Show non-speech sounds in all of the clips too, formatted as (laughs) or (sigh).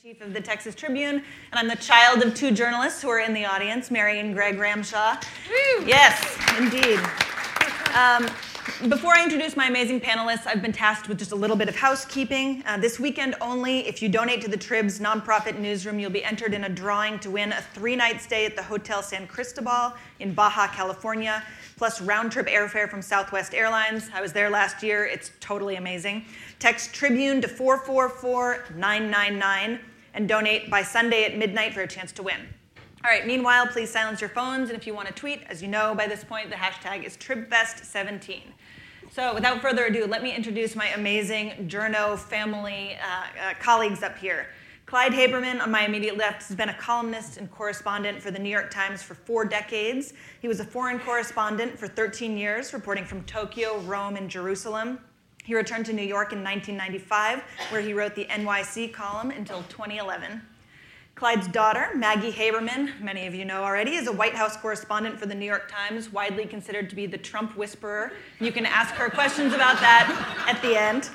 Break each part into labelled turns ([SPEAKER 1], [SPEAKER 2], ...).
[SPEAKER 1] chief of the Texas Tribune, and I'm the child of two journalists who are in the audience, Mary and Greg Ramshaw.
[SPEAKER 2] Woo!
[SPEAKER 1] Yes, indeed. Um, before I introduce my amazing panelists, I've been tasked with just a little bit of housekeeping. Uh, this weekend only, if you donate to the Trib's nonprofit newsroom, you'll be entered in a drawing to win a three night stay at the Hotel San Cristobal in Baja, California, plus round trip airfare from Southwest Airlines. I was there last year, it's totally amazing. Text Tribune to 444 999 and donate by Sunday at midnight for a chance to win. All right, meanwhile, please silence your phones, and if you want to tweet, as you know by this point, the hashtag is TribFest17. So without further ado, let me introduce my amazing Journo family uh, uh, colleagues up here. Clyde Haberman, on my immediate left, has been a columnist and correspondent for the New York Times for four decades. He was a foreign correspondent for 13 years, reporting from Tokyo, Rome, and Jerusalem. He returned to New York in 1995, where he wrote the NYC column until 2011. Clyde's daughter, Maggie Haberman, many of you know already, is a White House correspondent for the New York Times, widely considered to be the Trump whisperer. You can ask her questions about that at the end.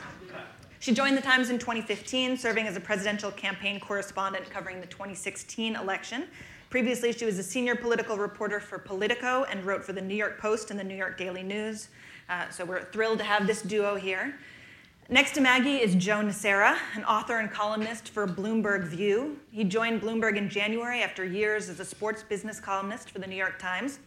[SPEAKER 1] She joined the Times in 2015, serving as a presidential campaign correspondent covering the 2016 election. Previously, she was a senior political reporter for Politico and wrote for the New York Post and the New York Daily News. Uh, so we're thrilled to have this duo here. Next to Maggie is Joe Nocera, an author and columnist for Bloomberg View. He joined Bloomberg in January after years as a sports business columnist for the New York Times.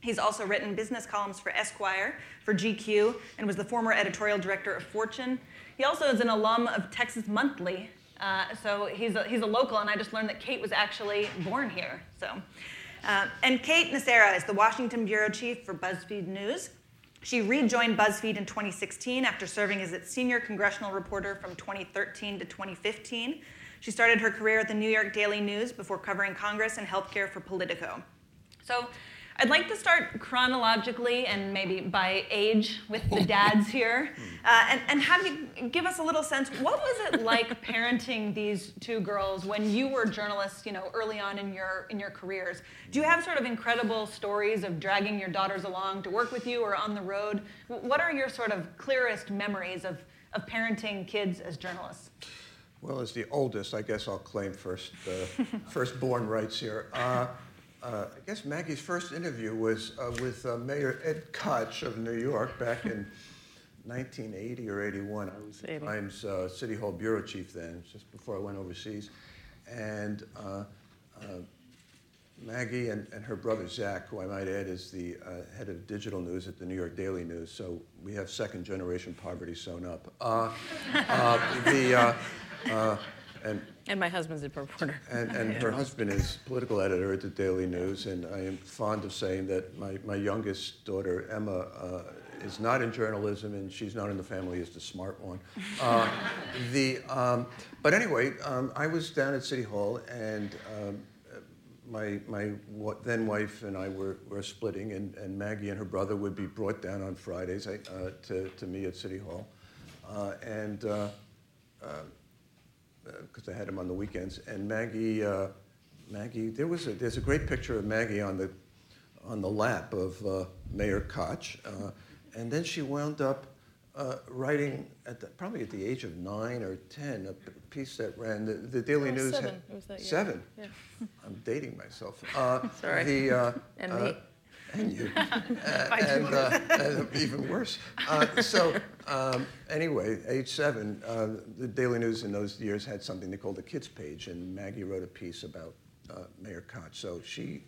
[SPEAKER 1] He's also written business columns for Esquire, for GQ, and was the former editorial director of Fortune. He also is an alum of Texas Monthly, uh, so he's a, he's a local, and I just learned that Kate was actually born here. So, uh, and Kate Nocera is the Washington bureau chief for BuzzFeed News. She rejoined BuzzFeed in 2016 after serving as its senior congressional reporter from 2013 to 2015. She started her career at the New York Daily News before covering Congress and healthcare for Politico. So I'd like to start chronologically and maybe by age with the dads here, (laughs) uh, and, and have you give us a little sense. What was it like (laughs) parenting these two girls when you were journalists, you know, early on in your in your careers? Do you have sort of incredible stories of dragging your daughters along to work with you or on the road? What are your sort of clearest memories of of parenting kids as journalists?
[SPEAKER 3] Well, as the oldest, I guess I'll claim first uh, (laughs) firstborn rights here. Uh, uh, I guess Maggie's first interview was uh, with uh, Mayor Ed Koch of New York back in 1980 or 81. I was the Times uh, City Hall bureau chief then, just before I went overseas. And uh, uh, Maggie and, and, her brother Zach, who I might add is the head of digital news at the New York Daily News, so we have second generation poverty sewn up. the,
[SPEAKER 2] and and my husband's a reporter.
[SPEAKER 3] And, and her husband is political editor at the Daily News, and I am fond of saying that my, my youngest daughter, Emma, uh, is not in journalism, and she's not in the family as the smart one. Uh, (laughs) the, um, but anyway, um, I was down at City Hall, and um, my, my then wife and I were, were splitting, and, and Maggie and her brother would be brought down on Fridays uh, to, to me at City Hall. Uh, and uh, uh, because I had him on the weekends. And Maggie, uh, Maggie, there was a, there's a great picture of Maggie on the, on the lap of uh, Mayor Koch. Uh, and then she wound up uh, writing, at the, probably at the age of nine or 10, a piece that ran, the, the Daily News.
[SPEAKER 2] Seven. Had, it was that year.
[SPEAKER 3] Seven?
[SPEAKER 2] Yeah.
[SPEAKER 3] I'm dating myself. Uh, (laughs)
[SPEAKER 2] Sorry.
[SPEAKER 3] The, uh, (laughs)
[SPEAKER 2] and me
[SPEAKER 3] and you, (laughs) uh, and, uh, and, even worse. Uh, so um, anyway, age seven, uh, the Daily News in those years had something they called the kids page, and Maggie wrote a piece about uh, Mayor Koch. So she,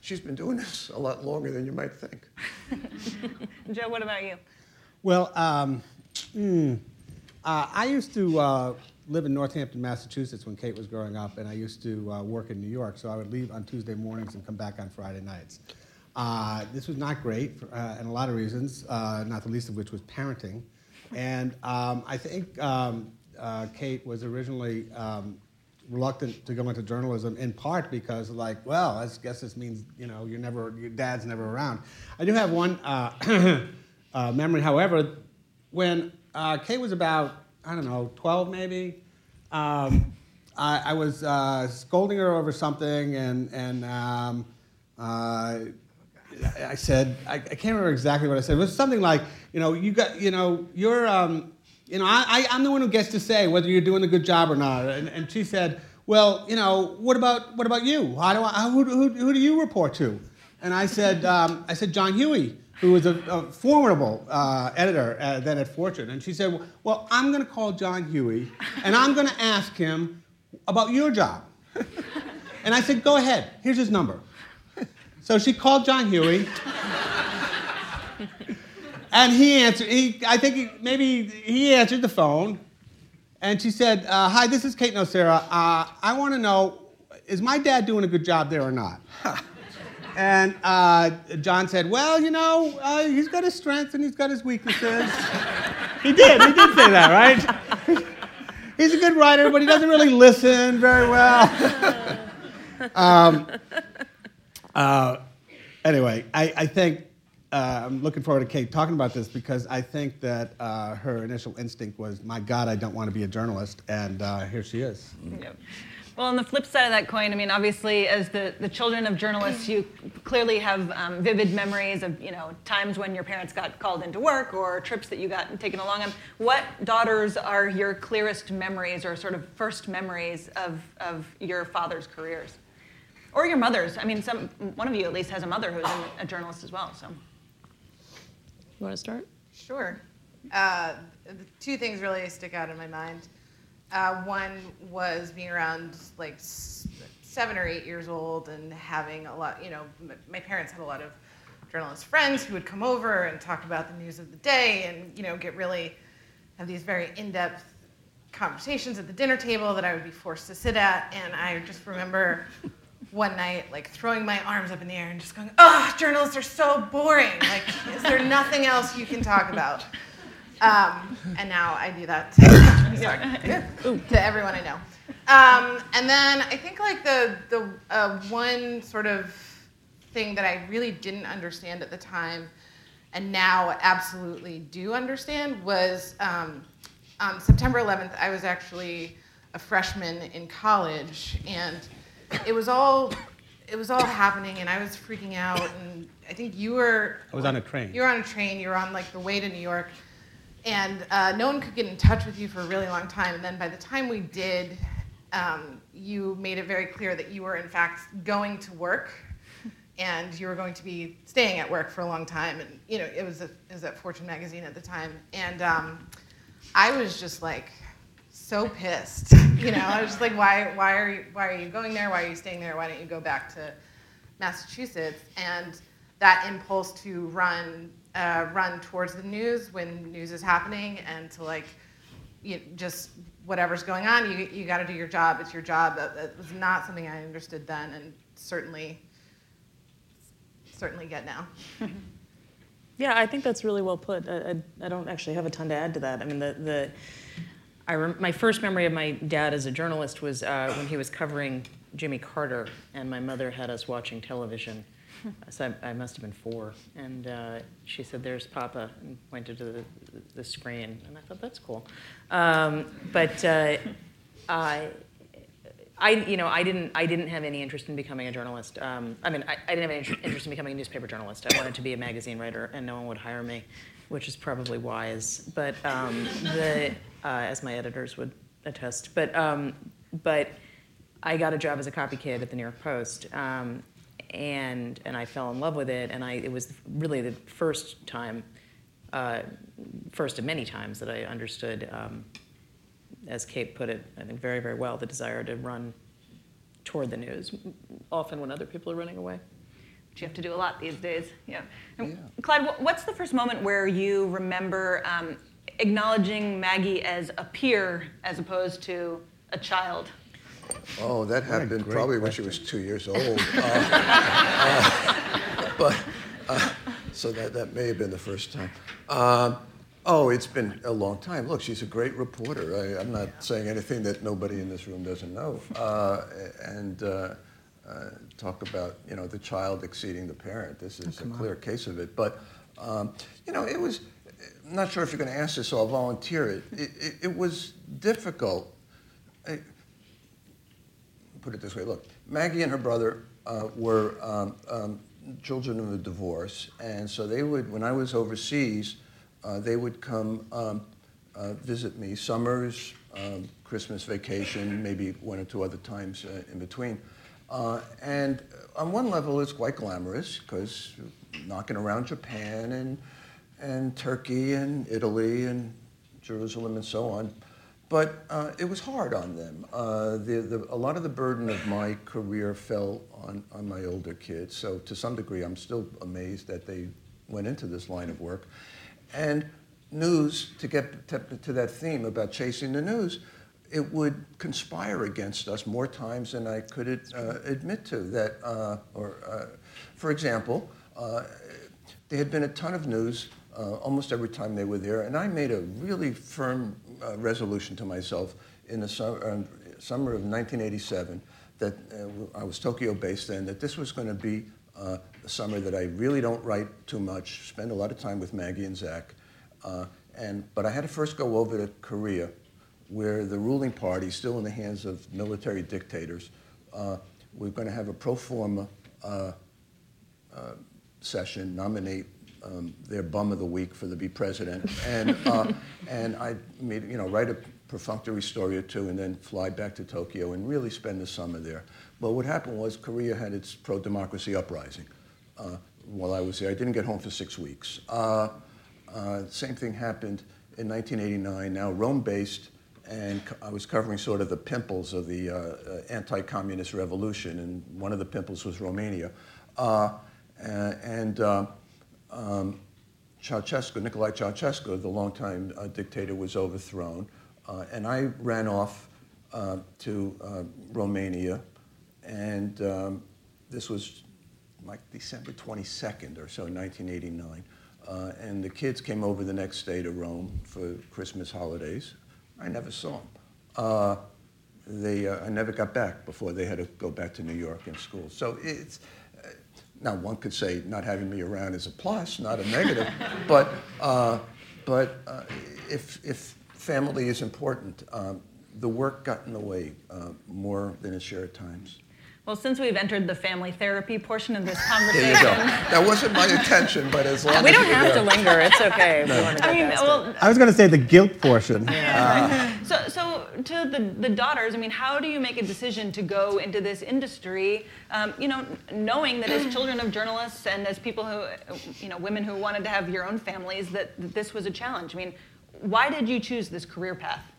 [SPEAKER 3] she's been doing this a lot longer than you might think. (laughs)
[SPEAKER 1] Joe, what about you?
[SPEAKER 4] Well, um, mm, I used to live in Northampton, Massachusetts when Kate was growing up, and I used to uh, work in New York. So I would leave on Tuesday mornings and come back on Friday nights. Uh, this was not great, for, uh, and a lot of reasons, uh, not the least of which was parenting. And um, I think um, uh, Kate was originally um, reluctant to go into journalism in part because, like, well, I guess this means you know you're never, your dad's never around. I do have one uh, (clears throat) uh, memory, however, when Kate was about I don't know 12 maybe. Um, I, I, was scolding her over something, and and um, uh, I said, I, I, can't remember exactly what I said. It was something like, you know, you got, you know, you're, um, you know, I, am the one who gets to say whether you're doing a good job or not. And, and she said, well, you know, what about, what about you? How do I, who, who, who do you report to? And I said, um, I said, John Huey, who was a, a formidable uh, editor uh, then at Fortune. And she said, well, I'm going to call John Huey, and I'm going to ask him about your job. (laughs) And I said, go ahead, here's his number. So she called John Huey. and he answered, he, I think he, maybe he answered the phone. And she said, uh, Hi, this is Kate Nocera. Uh, I want to know, is my dad doing a good job there or not? (laughs) and uh, John said, Well, you know, uh, he's got his strengths and he's got his weaknesses. he did, he did say that, right? (laughs) he's a good writer, but he doesn't really listen very well. (laughs) um, uh, anyway, I, I think uh, I'm looking forward to Kate talking about this because I think that uh, her initial instinct was, my God, I don't want to be a journalist. And uh, here she is.
[SPEAKER 1] Yep. Well, on the flip side of that coin, I mean, obviously, as the, the children of journalists, you clearly have um, vivid memories of, you know, times when your parents got called into work or trips that you got taken along on. What daughters are your clearest memories or sort of first memories of, of your father's careers? Or your mother's? I mean, some, one of you at least has a mother who's a journalist as well, so.
[SPEAKER 2] You want to start?
[SPEAKER 5] Sure. Uh, two things really stick out in my mind. Uh, one was being around like seven or eight years old and having a lot, you know, my parents had a lot of journalist friends who would come over and talk about the news of the day and, you know, get really, have these very in depth conversations at the dinner table that I would be forced to sit at. And I just remember one night, like throwing my arms up in the air and just going, "Oh, journalists are so boring. Like, is there nothing else you can talk about?" Um, and now I do that to, sorry, (laughs) to everyone I know. Um, and then I think like the the uh, one sort of thing that I really didn't understand at the time, and now absolutely do understand was um, on September 11th. I was actually a freshman in college and it was all it was all happening and I was freaking out and I think you were
[SPEAKER 4] I was on a train.
[SPEAKER 5] You were on a train, you were on like the way to New York. And uh, no one could get in touch with you for a really long time. And then by the time we did um, you made it very clear that you were in fact going to work and you were going to be staying at work for a long time. And you know it was, a, it was at fortune magazine at the time. And um, i was just like so pissed. (laughs) You know, I was just like, why, why, are you, why are you going there? Why are you staying there? Why don't you go back to Massachusetts? And that impulse to run, uh, run towards the news when news is happening and to like, you just whatever's going on, you, you got to do your job. It's your job. That, that was not something I understood then, and certainly, certainly get now. (laughs)
[SPEAKER 2] yeah, I think that's really well put. I, I, I, don't actually have a ton to add to that. I mean, the, the I rem- my first memory of my dad as a journalist was uh, when he was covering Jimmy Carter, and my mother had us watching television. so I, I, must have been four, and uh, she said, "There's Papa," and pointed to the, the screen, and I thought that's cool. Um, but uh, I, I, you know, I didn't, I didn't have any interest in becoming a journalist. Um, I mean, I, I, didn't have any interest in becoming a newspaper journalist. I wanted to be a magazine writer, and no one would hire me, which is probably wise. But um, the uh, as my editors would attest. But, um, but I got a job as a copy kid at the New York Post, um, and, and I fell in love with it, and I, it was really the first time, uh, first of many times that I understood, um, as Kate put it, I think very, very well, the desire to run toward the news, often when other people are running away.
[SPEAKER 1] Which you have to do a lot these days. Yeah. yeah. Clyde, what's the first moment where you remember um, acknowledging Maggie as a peer as opposed to a child?
[SPEAKER 3] Oh, that happened probably question. when she was two years old. (laughs) uh, uh, but uh, so that, that may have been the first time. Um, oh, it's been a long time. Look, she's a great reporter. I, am not saying anything that nobody in this room doesn't know. Uh, and uh, uh, talk about you know the child exceeding the parent. This is oh, a clear on. case of it. But um, you know, it was I'm not sure if you're going to ask this, so I'll volunteer it. It, it, it was difficult. I, put it this way look, Maggie and her brother uh, were um, um, children of a divorce, and so they would, when I was overseas, uh, they would come um, uh, visit me. Summers, um, Christmas vacation, maybe one or two other times uh, in between. Uh, and on one level, it's quite glamorous because knocking around Japan and, and Turkey and Italy and Jerusalem and so on. But uh, it was hard on them. Uh, the, the, a lot of the burden of my career fell on, on my older kids. So to some degree, I'm still amazed that they went into this line of work. And news, to get to, to that theme about chasing the news, it would conspire against us more times than I could uh, admit to. That, uh, or, uh, for example, uh, there had been a ton of news uh, almost every time they were there, and I made a really firm uh, resolution to myself in the summer, summer of 1987 that I was Tokyo-based then, that this was going to be a summer that I really don't write too much, spend a lot of time with Maggie and Zach, and but I had to first go over to Korea where the ruling party, still in the hands of military dictators, uh, we're going to have a pro forma uh, uh, session, nominate um, their bum of the week for the be president, and uh, and I made you know write a perfunctory story or two, and then fly back to Tokyo and really spend the summer there. But what happened was Korea had its pro-democracy uprising. Uh, while I was there, I didn't get home for six weeks. Uh, same thing happened in 1989. Now Rome-based and I was covering sort of the pimples of the uh, uh, anti-communist revolution, and one of the pimples was Romania. Uh, and uh, um, Ceausescu, Nicolae Ceausescu, the longtime uh, dictator, was overthrown, uh, and I ran off to Romania, and um, this was like December 22nd or so, 1989. and the kids came over the next day to Rome for Christmas holidays. I never saw them. Uh, they, uh, I never got back before they had to go back to New York and school. So it's, uh, now one could say not having me around is a plus, not a negative, (laughs) but, uh, but uh, if, if family is important, um, the work got in the way uh, more than its share at times.
[SPEAKER 1] Well, since we've entered the family therapy portion of this
[SPEAKER 3] There
[SPEAKER 1] conversation,
[SPEAKER 3] you go. That wasn't my intention, but as long
[SPEAKER 2] We
[SPEAKER 3] as
[SPEAKER 2] don't have to linger. It's okay. if we
[SPEAKER 1] I mean,
[SPEAKER 2] past it.
[SPEAKER 1] well,
[SPEAKER 4] I was going to say the guilt portion. (laughs)
[SPEAKER 1] so, so to the, the daughters, I mean, how do you make a decision to go into this industry, um, you know, knowing that as children of journalists and as people who, you know, women who wanted to have your own families, that, that this was a challenge? I mean, why did you choose this career path?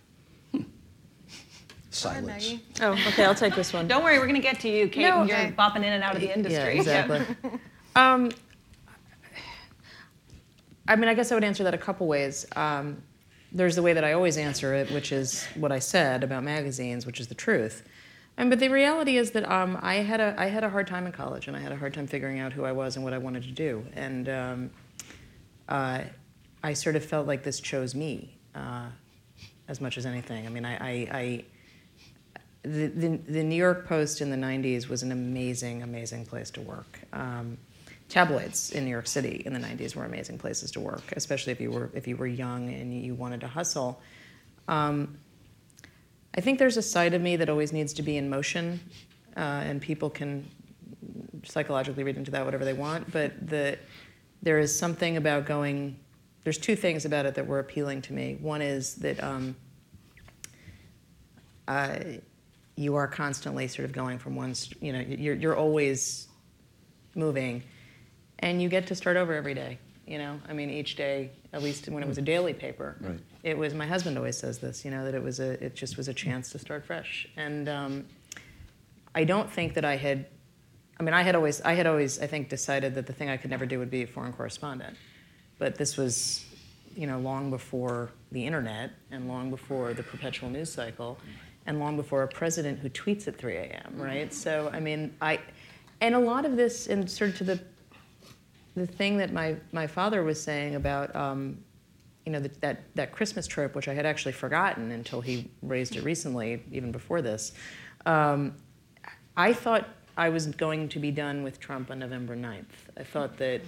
[SPEAKER 3] Silence.
[SPEAKER 2] oh, okay. I'll take this one.
[SPEAKER 1] Don't worry, we're going to get to you, Kate.
[SPEAKER 2] No,
[SPEAKER 1] You're
[SPEAKER 5] okay.
[SPEAKER 1] bopping in and out of the industry.
[SPEAKER 2] Yeah, exactly. (laughs) um, I mean, I guess I would answer that a couple ways. Um, there's the way that I always answer it, which is what I said about magazines, which is the truth. And but the reality is that um, I had a I had a hard time in college, and I had a hard time figuring out who I was and what I wanted to do. And um, uh, I sort of felt like this chose me uh, as much as anything. I mean, I, I, I the, the, New York Post in the 90s was an amazing, amazing place to work. Um, tabloids in New York City in the 90s were amazing places to work, especially if you were, if you were young and you wanted to hustle. Um, I think there's a side of me that always needs to be in motion, uh, and people can psychologically read into that whatever they want, but the, there is something about going, there's two things about it that were appealing to me. One is that um, uh, you are constantly sort of going from one, you know, you're, you're always moving, and you get to start over every day. You know, I mean, each day, at least when it was a daily paper,
[SPEAKER 3] Right.
[SPEAKER 2] it was. My husband always says this. You know, that it was a, it just was a chance to start fresh. And um, I don't think that I had. I mean, I had always, I had always, I think, decided that the thing I could never do would be a foreign correspondent. But this was, you know, long before the internet and long before the perpetual news cycle and long before a president who tweets at 3 a.m., right? So, I mean, I, and a lot of this, and sort of to the, the thing that my, my father was saying about, um, you know, that, that, that Christmas trope, which I had actually forgotten until he raised it recently, even before this. Um, I thought I was going to be done with Trump on November 9th. I thought that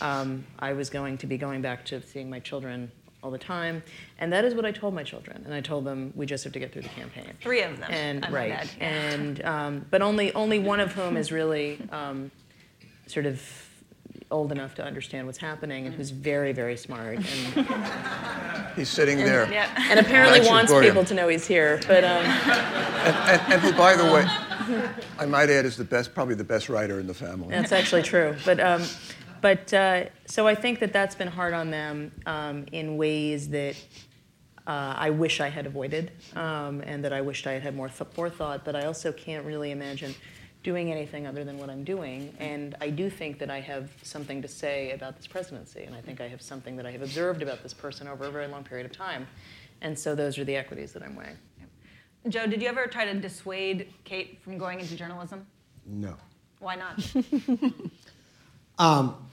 [SPEAKER 2] um, I was going to be going back to seeing my children all the time. And that is what I told my children. And I told them, we just have to get through the campaign.
[SPEAKER 1] Three of them,
[SPEAKER 2] And,
[SPEAKER 1] I might
[SPEAKER 2] right.
[SPEAKER 1] yeah.
[SPEAKER 2] And, um, but only, only one of whom is really um, sort of old enough to understand what's happening and who's very, very smart and, (laughs)
[SPEAKER 3] He's sitting there.
[SPEAKER 1] Yeah.
[SPEAKER 2] and apparently
[SPEAKER 3] Actually,
[SPEAKER 2] wants
[SPEAKER 3] Gloria.
[SPEAKER 2] people to know he's here. But um,
[SPEAKER 3] And, and, and who, by the way, I might add, is the best, probably the best writer in the family.
[SPEAKER 2] That's actually true. But, um, but uh, so I think that that's been hard on them um, in ways that uh, I wish I had avoided um, and that I wished I had had more th- forethought. But I also can't really imagine doing anything other than what I'm doing. And I do think that I have something to say about this presidency. And I think I have something that I have observed about this person over a very long period of time. And so those are the equities that I'm weighing.
[SPEAKER 1] Joe, did you ever try to dissuade Kate from going into journalism?
[SPEAKER 4] No.
[SPEAKER 1] Why not? (laughs)
[SPEAKER 4] Um,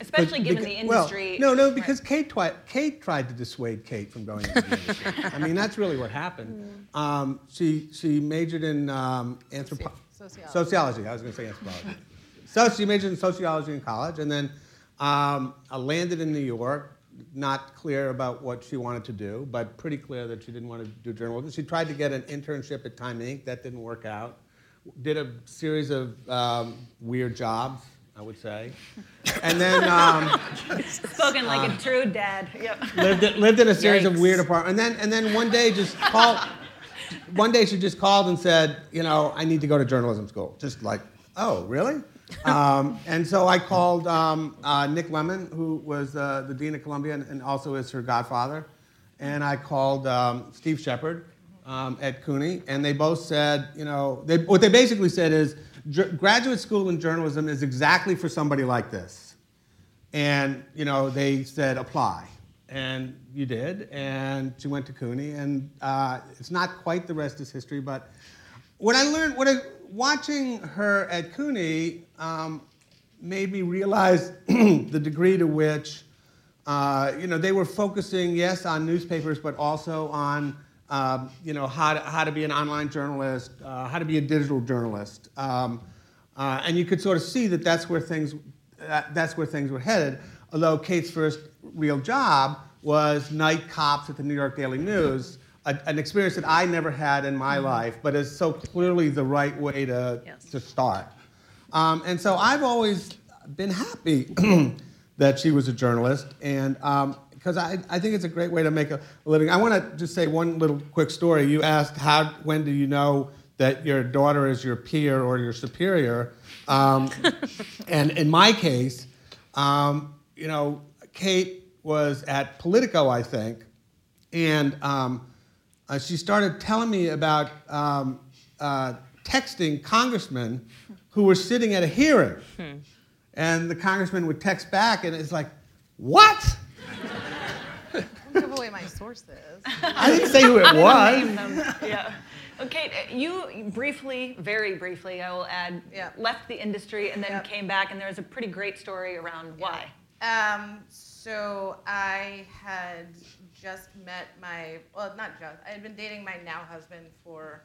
[SPEAKER 1] Especially
[SPEAKER 4] But
[SPEAKER 1] given
[SPEAKER 4] beca-
[SPEAKER 1] the industry.
[SPEAKER 4] Well, no, no,
[SPEAKER 1] Right.
[SPEAKER 4] because Kate, twi- Kate tried to dissuade Kate from going into the industry. I mean, that's really what happened. (laughs) Um, she, she majored in um, anthropo-
[SPEAKER 5] Sociology.
[SPEAKER 4] sociology. I was going to say anthropology. so she majored in sociology in college, and then um, uh, landed in New York. Not clear about what she wanted to do, but pretty clear that she didn't want to do journalism. She tried to get an internship at Time Inc. That didn't work out. Did a series of um, weird jobs, I would say, and then. Um, (laughs)
[SPEAKER 1] Spoken like a true dad. Yep.
[SPEAKER 4] lived, in- lived in a series of weird apartments. And then, and then one day just called, one day she just called and said, you know, I need to go to journalism school. Just like, oh, really? (laughs) Um, and so I called um, uh, Nick Lemann, who was uh, the dean of Columbia and, and also is her godfather. And I called um, Steve Shepard um, at CUNY, and they both said, you know, they, what they basically said is, "J- graduate school in journalism is exactly for somebody like this. And you know they said apply. And you did and she went to CUNY and uh, it's not quite the rest is history but what i learned what I, watching her at CUNY um, made me realize (clears throat) the degree to which uh, you know they were focusing yes on newspapers but also on um, you know how to, how to be an online journalist uh, how to be a digital journalist um, uh, and you could sort of see that that's where things uh, that's where things were headed. Although Kate's first real job was night cops at the New York Daily News, a, an experience that I never had in my life, but is so clearly the right way to,
[SPEAKER 2] Yes.
[SPEAKER 4] to start. Um, and so I've always been happy (clears throat) that she was a journalist, and because I, I think it's a great way to make a living. I want to just say one little quick story. You asked how when do you know that your daughter is your peer or your superior, um, (laughs) and in my case, um, you know, Kate was at Politico, I think, and um, uh, she started telling me about um, uh, texting congressmen who were sitting at a hearing. And the congressman would text back, and it's like, what?
[SPEAKER 5] Don't give away my sources.
[SPEAKER 4] I didn't say who it was.
[SPEAKER 1] Yeah. Okay, you briefly, very briefly, I will add,
[SPEAKER 5] Yeah.
[SPEAKER 1] left the industry and then
[SPEAKER 5] Yep.
[SPEAKER 1] came back, and there was a pretty great story around why.
[SPEAKER 5] Um, so I had just met my, well, not just, I had been dating my now husband for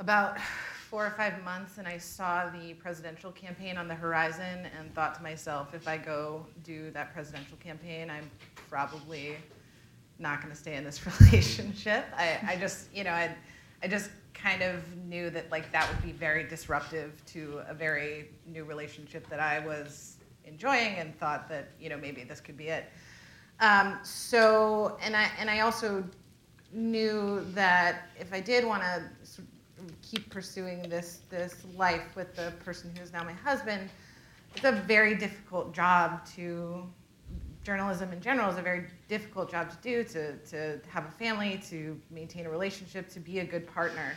[SPEAKER 5] about four or five months, and I saw the presidential campaign on the horizon and thought to myself, if I go do that presidential campaign, I'm probably not going to stay in this (laughs) relationship. I, I just, you know, I, I just kind of knew that like that would be very disruptive to a very new relationship that I was enjoying and thought that, you know, maybe this could be it. Um, so, and I, and I also knew that if I did want to keep pursuing this, this life with the person who's now my husband, it's a very difficult job to journalism in general is a very difficult job to do to, to have a family to maintain a relationship to be a good partner.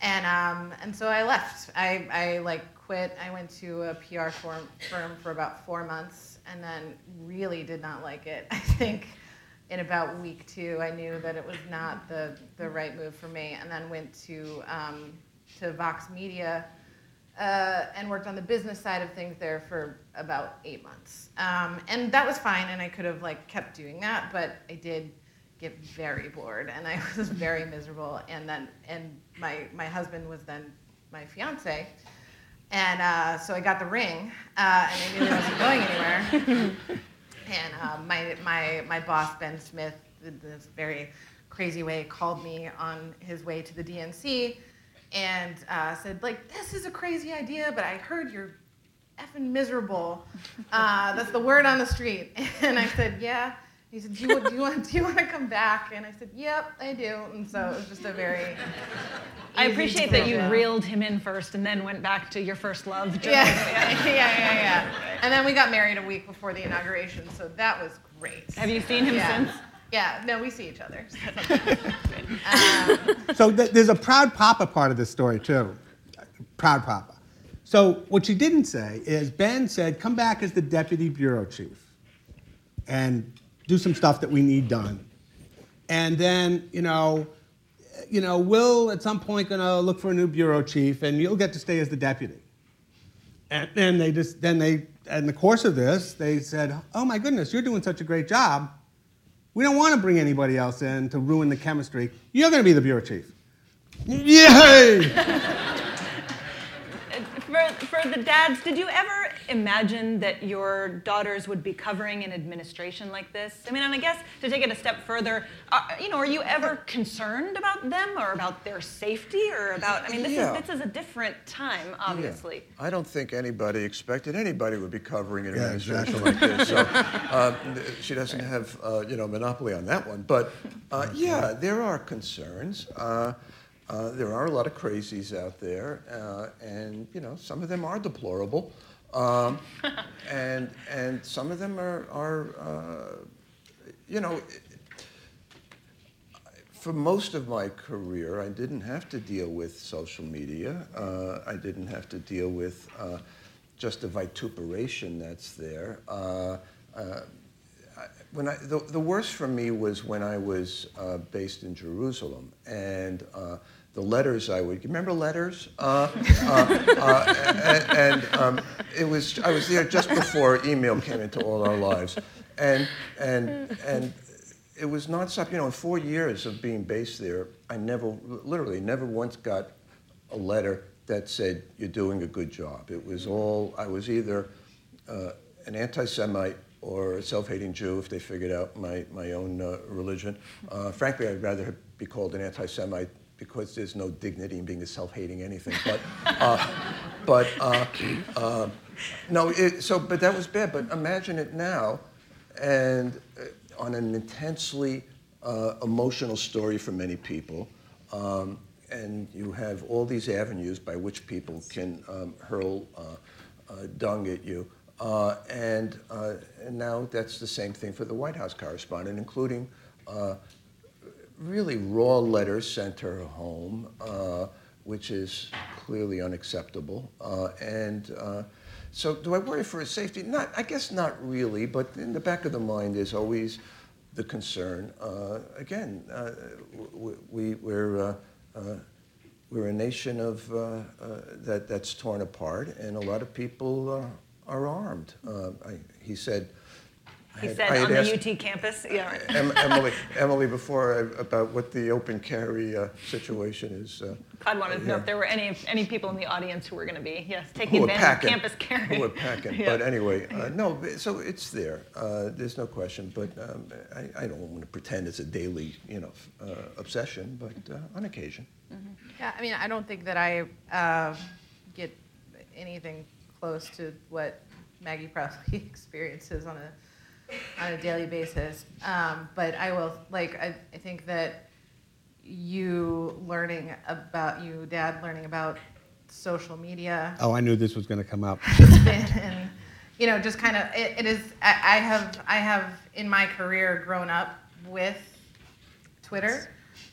[SPEAKER 5] And um, and so I left. I, I like quit. I went to a PR firm, firm for about four months and then really did not like it (laughs) I think in about week two. I knew that it was not the, the right move for me and then went to um, to Vox Media uh, and worked on the business side of things there for about eight months. Um, and that was fine, and I could have like kept doing that, but I did get very bored, and I (laughs) was very miserable. And then, and my my husband was then my fiance, and uh, so I got the ring, uh, and I knew I wasn't going anywhere. (laughs) And uh, my, my, my boss, Ben Smith, in this very crazy way, called me on his way to the DNC and uh, said, like, this is a crazy idea, but I heard you're effing miserable. (laughs) Uh, that's the word on the street. (laughs) And I said, yeah. He said, do you, do, you want, do you want to come back? And I said, yep, I do. And so it was just a very. (laughs)
[SPEAKER 1] I appreciate that you reeled him in first and then went back to your first love.
[SPEAKER 5] Yeah,
[SPEAKER 1] journalism.
[SPEAKER 5] yeah, yeah, yeah. And then we got married a week before the inauguration, so that was great.
[SPEAKER 1] Have you seen him
[SPEAKER 5] yeah.
[SPEAKER 1] since?
[SPEAKER 5] Yeah, no, we see each other. (laughs) um,
[SPEAKER 4] So th- there's a proud papa part of this story too. Proud papa. So what you didn't say is Ben said, "Come back as the deputy bureau chief, and do some stuff that we need done." And then you know, you know, Will at some point gonna look for a new bureau chief, and you'll get to stay as the deputy. And then they just then they in the course of this they said, "Oh my goodness, you're doing such a great job. We don't want to bring anybody else in to ruin the chemistry. You're going to be the bureau chief." Yay! (laughs)
[SPEAKER 1] For, for the dads, did you ever imagine that your daughters would be covering an administration like this? I mean, and I guess to take it a step further, uh, you know, are you ever concerned about them or about their safety or about? I mean, this
[SPEAKER 3] Yeah.
[SPEAKER 1] is this is a different time, obviously.
[SPEAKER 3] Yeah. I don't think anybody expected anybody would be covering an
[SPEAKER 4] Yeah,
[SPEAKER 3] administration like this. So (laughs) uh, she doesn't have, uh, you know, monopoly on that one. But uh, yeah, there are concerns. Uh, there are a lot of crazies out there, uh, and you know, some of them are deplorable, um, (laughs) and and some of them are are, uh, you know. For most of my career, I didn't have to deal with social media. Uh, I didn't have to deal with uh, just the vituperation that's there. When I, the, the worst for me was when I was uh, based in Jerusalem, and uh, the letters I would remember letters, uh, uh, uh, and, and um, it was I was there just before email came into all our lives, and and and it was nonstop. You know, in four years of being based there, I never, literally, never once got a letter that said you're doing a good job. It was all I was either uh, an anti-Semite or a self-hating Jew if they figured out my my own uh, religion. Uh, frankly, I'd rather be called an anti-Semite because there's no dignity in being a self-hating anything. But uh, but uh, uh, no, it, so but that was bad. But imagine it now, and uh, on an intensely emotional story for many people. Um, and you have all these avenues by which people can um, hurl dung at you. Uh, and, uh, and now that's the same thing for the White House correspondent, including uh, really raw letters sent to her home, which is clearly unacceptable. And so, do I worry for his safety? Not, I guess not really, but in the back of the mind is always the concern. Uh, again, uh, we, we're, uh, we're a nation of, that, that's torn apart, and a lot of people are armed. Uh, I, he said, I
[SPEAKER 1] He
[SPEAKER 3] had-
[SPEAKER 1] said
[SPEAKER 3] I
[SPEAKER 1] on the
[SPEAKER 3] asked-
[SPEAKER 1] UT campus. Yeah.
[SPEAKER 3] Emily, Emily, before I, about what the open carry uh, situation is. Uh,
[SPEAKER 1] Todd wanted to know if there were any any people in the audience who were going to be yes taking advantage
[SPEAKER 3] packing,
[SPEAKER 1] of campus carry.
[SPEAKER 3] who are packing. (laughs)
[SPEAKER 1] Yeah.
[SPEAKER 3] But anyway, uh, no. So it's there. Uh, there's no question. But um, I, I don't want to pretend it's a daily, you know, uh, obsession. But uh, on occasion.
[SPEAKER 5] Yeah, I mean, I don't think that I uh, get anything close to what Maggie probably (laughs) experiences on a on a daily basis. Um, but I will like I, I think that you learning about you dad learning about social media
[SPEAKER 4] Oh, I knew this was going to come up. (laughs)
[SPEAKER 5] been, you know, just kind of, it, it is, I, I have, I have in my career grown up with Twitter,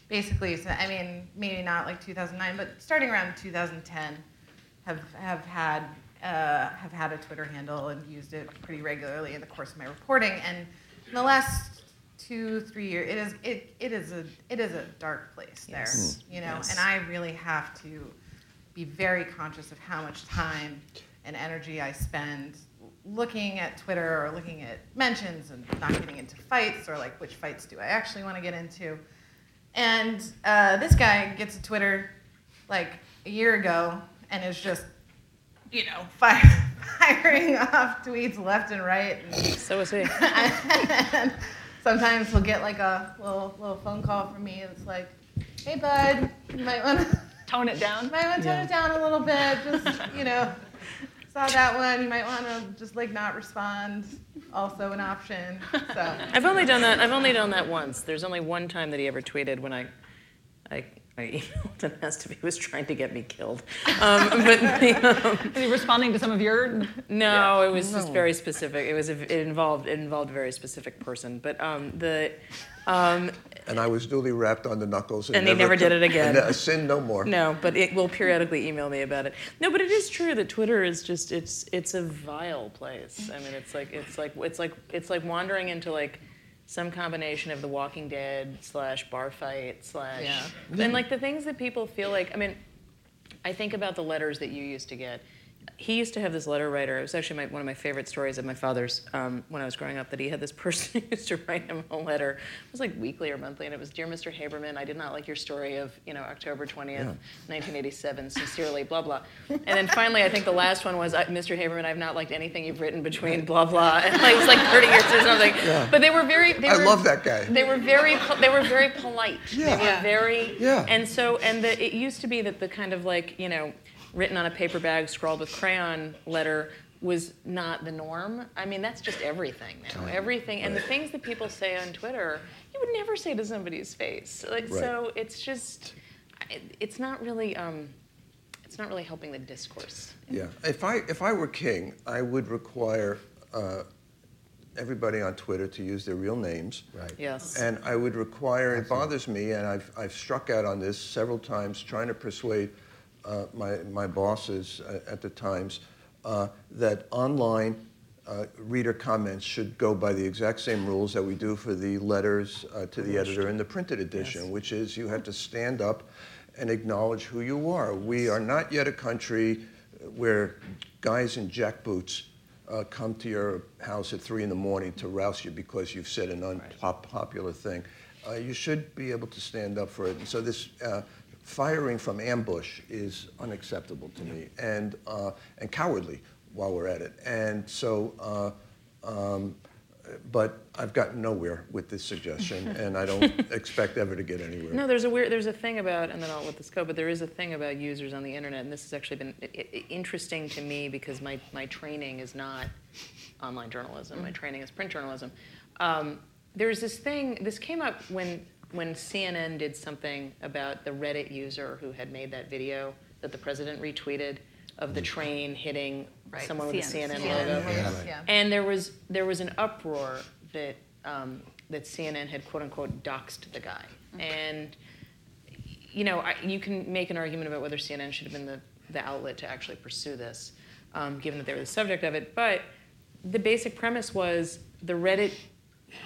[SPEAKER 5] basically. So, I mean, maybe not like 2009, but starting around 2010, have, have had, uh, have had a Twitter handle and used it pretty regularly in the course of my reporting. And in the last two, three years, it is, it, it is a, it is a dark place there, you know,
[SPEAKER 2] Yes.
[SPEAKER 5] and I really have to be very conscious of how much time and energy I spend looking at Twitter or looking at mentions and not getting into fights or like which fights do I actually want to get into. And uh, this guy gets a Twitter like a year ago and is just, you know, fire, (laughs) firing off tweets left and right. And
[SPEAKER 2] So is he.
[SPEAKER 5] and sometimes he'll get like a little little phone call from me. and It's like, "Hey, bud, you might want to
[SPEAKER 1] Tone it down.
[SPEAKER 5] might want to tone
[SPEAKER 2] Yeah.
[SPEAKER 5] it down a little bit. Just (laughs) you know, saw that one. You might want to just like not respond. Also an option. So
[SPEAKER 2] I've only done that. I've only done that once. There's only one time that he ever tweeted when I, I, I emailed and asked if he was trying to get me killed. Um, (laughs) but the, um, (laughs)
[SPEAKER 1] Are you responding to some of your?
[SPEAKER 2] no, it was just very specific. It was a, it involved it involved a very specific person. But um, the, um,
[SPEAKER 3] And I was duly rapped on the knuckles.
[SPEAKER 2] And he never did it again.
[SPEAKER 3] And, uh, sin no more.
[SPEAKER 2] No, but it will periodically email me about it. No, but it is true that Twitter is just it's it's a vile place. I mean, it's like it's like it's like it's like wandering into like some combination of The Walking Dead slash bar fight slash
[SPEAKER 5] Yeah.
[SPEAKER 2] and like the things that people feel like. I mean, I think about the letters that you used to get. He used to have this letter writer. It was actually my, one of my favorite stories of my father's um, when I was growing up. That he had this (laughs) person who used to write him a letter. It was like weekly or monthly, and it was, "Dear Mr. Haberman, I did not like your story of you know October 20th, 1987. Sincerely, blah blah." And then finally, I think the last one was, "Mr. Haberman, I've not liked anything you've written between blah blah." And (laughs) like, it was like 30 years or something. But they were very. They
[SPEAKER 3] I
[SPEAKER 2] were,
[SPEAKER 3] love that guy.
[SPEAKER 2] They were very. They were very polite.
[SPEAKER 3] Yeah.
[SPEAKER 2] They were very.
[SPEAKER 3] Yeah.
[SPEAKER 2] And so, and the, it used to be that the kind of like, you know, written on a paper bag, scrawled with crayon letter was not the norm. I mean, that's just everything now. Everything. And the things that people say on Twitter, you would never say to somebody's face. Like,
[SPEAKER 3] Right.
[SPEAKER 2] so it's just, it's not really, um, it's not really helping the discourse.
[SPEAKER 3] Yeah. If I if I were king, I would require uh, everybody on Twitter to use their real names.
[SPEAKER 4] Right.
[SPEAKER 2] Yes.
[SPEAKER 3] And I would require, it bothers me, and I've, I've struck out on this several times, trying to persuade uh, my, my bosses uh, at the Times uh, that online uh, reader comments should go by the exact same rules that we do for the letters uh, to the editor in the printed edition, which is you have to stand up and acknowledge who you are. We are not yet a country where guys in jackboots uh, come to your house at three in the morning to rouse you because you've said an unpopular thing. Uh, you should be able to stand up for it. And so this uh, firing from ambush is unacceptable to me and, uh, and cowardly while we're at it. And so, uh, um, but I've gotten nowhere with this suggestion, (laughs) and I don't expect ever to get anywhere.
[SPEAKER 2] No, there's a weird, there's a thing about, and then I'll let this go, but there is a thing about users on the internet, and this has actually been interesting to me because my, my training is not online journalism, my training is print journalism. Um, there's this thing, this came up when, when CNN did something about the Reddit user who had made that video that the president retweeted of the train hitting
[SPEAKER 1] Right,
[SPEAKER 2] someone with a
[SPEAKER 1] CNN.
[SPEAKER 2] CNN logo.
[SPEAKER 5] Yeah. Yeah.
[SPEAKER 2] And there was there was an uproar that um, that CNN had quote unquote doxed the guy, and you know I, you can make an argument about whether CNN should have been the, the outlet to actually pursue this, um, given that they were the subject of it. But the basic premise was the Reddit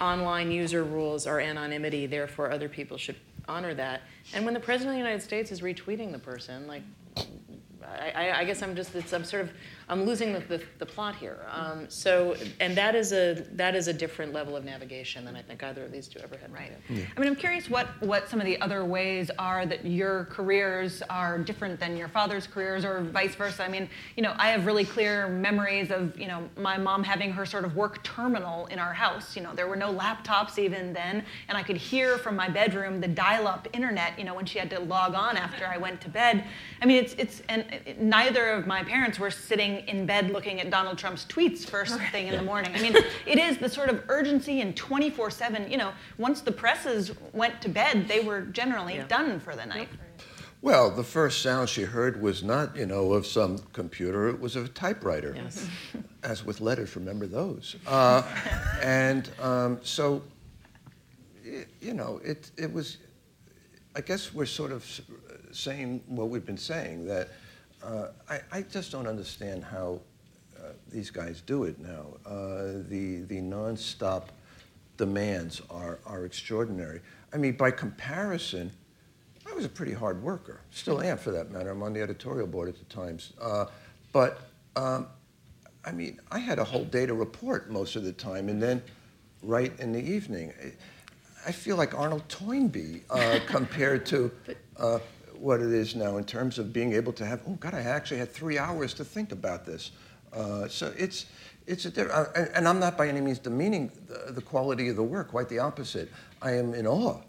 [SPEAKER 2] online user rules are anonymity, therefore other people should honor that. And when the president of the United States is retweeting the person, like I, I- guess I'm just it's, I'm sort of I'm losing the, the, the plot here. Um, so and that is a that is a different level of navigation than I think either of these two ever had.
[SPEAKER 1] Right.
[SPEAKER 2] do.
[SPEAKER 1] I mean, I'm curious what, what some of the other ways are that your careers are different than your father's careers or vice versa. I mean, you know, I have really clear memories of, you know, my mom having her sort of work terminal in our house. You know, there were no laptops even then, and I could hear from my bedroom the dial-up internet, you know, when she had to log on after I went to bed. I mean, it's, it's and it, neither of my parents were sitting in bed looking at Donald Trump's tweets first thing in the morning. I (laughs) mean, it is the sort of urgency and 24/7. You know, once the presses went to bed, they were generally
[SPEAKER 2] Yeah.
[SPEAKER 1] done for the night.
[SPEAKER 3] Well, the first sound she heard was not, you know, of some computer. It was of a typewriter.
[SPEAKER 2] Yes. (laughs)
[SPEAKER 3] As with letters, remember those. Uh, and um, so, y- you know, it, it was, I guess we're sort of saying what we've been saying, that uh, I, I just don't understand how uh, these guys do it now. Uh, the, the nonstop demands are, are extraordinary. I mean, by comparison, I was a pretty hard worker, still am for that matter. I'm on the editorial board at the Times. Uh, but um, I mean, I had a whole day to report most of the time, and then write in the evening. I feel like Arnold Toynbee uh, (laughs) compared to uh, what it is now in terms of being able to have. Oh God, I actually had three hours to think about this. Uh, so it's it's a diff- uh, and, I'm not by any means demeaning the, the quality of the work. Quite the opposite. I am in awe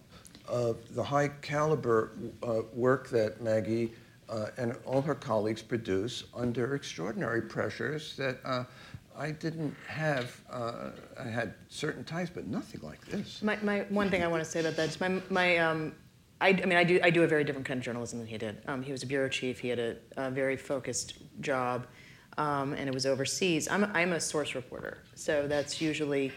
[SPEAKER 3] of the high caliber uh, work that Maggie uh, and all her colleagues produce under extraordinary pressures that uh, I didn't have. Uh, I had certain types, but nothing like this.
[SPEAKER 2] My, my one thing I want to say about that is my my um, I, I mean I do I do a very different kind of journalism than he did. Um, he was a bureau chief. He had a, a very focused job, um, and it was overseas. I'm I'm a source reporter, so that's usually,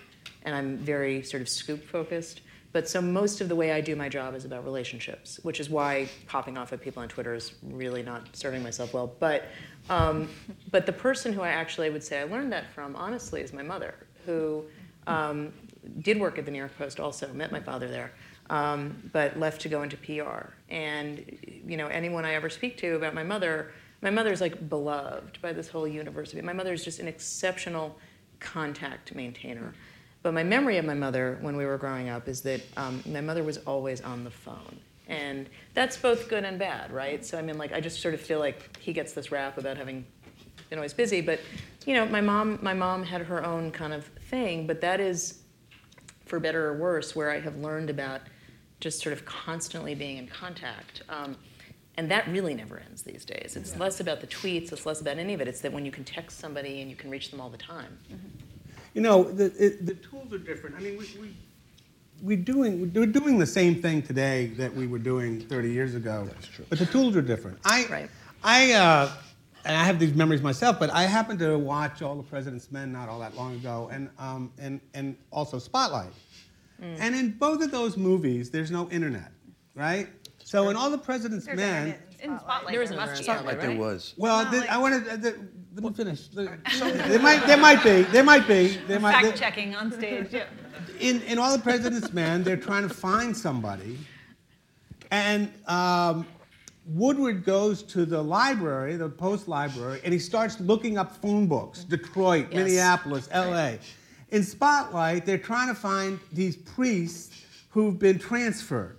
[SPEAKER 2] and I'm very sort of scoop focused. But so most of the way I do my job is about relationships, which is why popping off at people on Twitter is really not serving myself well. But um, but the person who I actually would say I learned that from, honestly, is my mother, who um, did work at the New York Post also, met my father there, um, but left to go into PR. And, you know, anyone I ever speak to about my mother, my mother's like beloved by this whole university. My mother is just an exceptional contact maintainer. But my memory of my mother when we were growing up is that um, my mother was always on the phone. And that's both good and bad, right? So I mean, like, I just sort of feel like he gets this rap about having been always busy. But you know, my mom, my mom had her own kind of thing. But that is, for better or worse, where I have learned about just sort of constantly being in contact. Um, and that really never ends these days. It's yeah. less about the tweets. It's less about any of it. It's that when you can text somebody and you can reach them all the time. Mm-hmm.
[SPEAKER 4] You know, the, it, the tools are different. I mean, we, we we're doing we're doing the same thing today that we were doing 30 years ago.
[SPEAKER 3] That's true.
[SPEAKER 4] But the tools are different. I
[SPEAKER 2] right.
[SPEAKER 4] I uh, and I have these memories myself, but I happened to watch All the President's Men not all that long ago, and um, and and also Spotlight. Mm. And in both of those movies, there's no internet, right? So in All the President's
[SPEAKER 5] There's
[SPEAKER 4] Men,
[SPEAKER 5] in Spotlight.
[SPEAKER 2] There is
[SPEAKER 5] there
[SPEAKER 2] no
[SPEAKER 5] must be.
[SPEAKER 2] Spotlight,
[SPEAKER 3] Like there was.
[SPEAKER 4] well,
[SPEAKER 5] No,
[SPEAKER 4] the-
[SPEAKER 5] like-
[SPEAKER 4] I want to. The, let me finish. The- there might there might be there might be there might
[SPEAKER 1] Fact checking on stage. Yeah.
[SPEAKER 4] in, in All the President's Men, they're trying to find somebody. And um, Woodward goes to the library, the post library, and he starts looking up phone books Detroit,
[SPEAKER 2] Yes.
[SPEAKER 4] Minneapolis, LA. In Spotlight, they're trying to find these priests who've been transferred.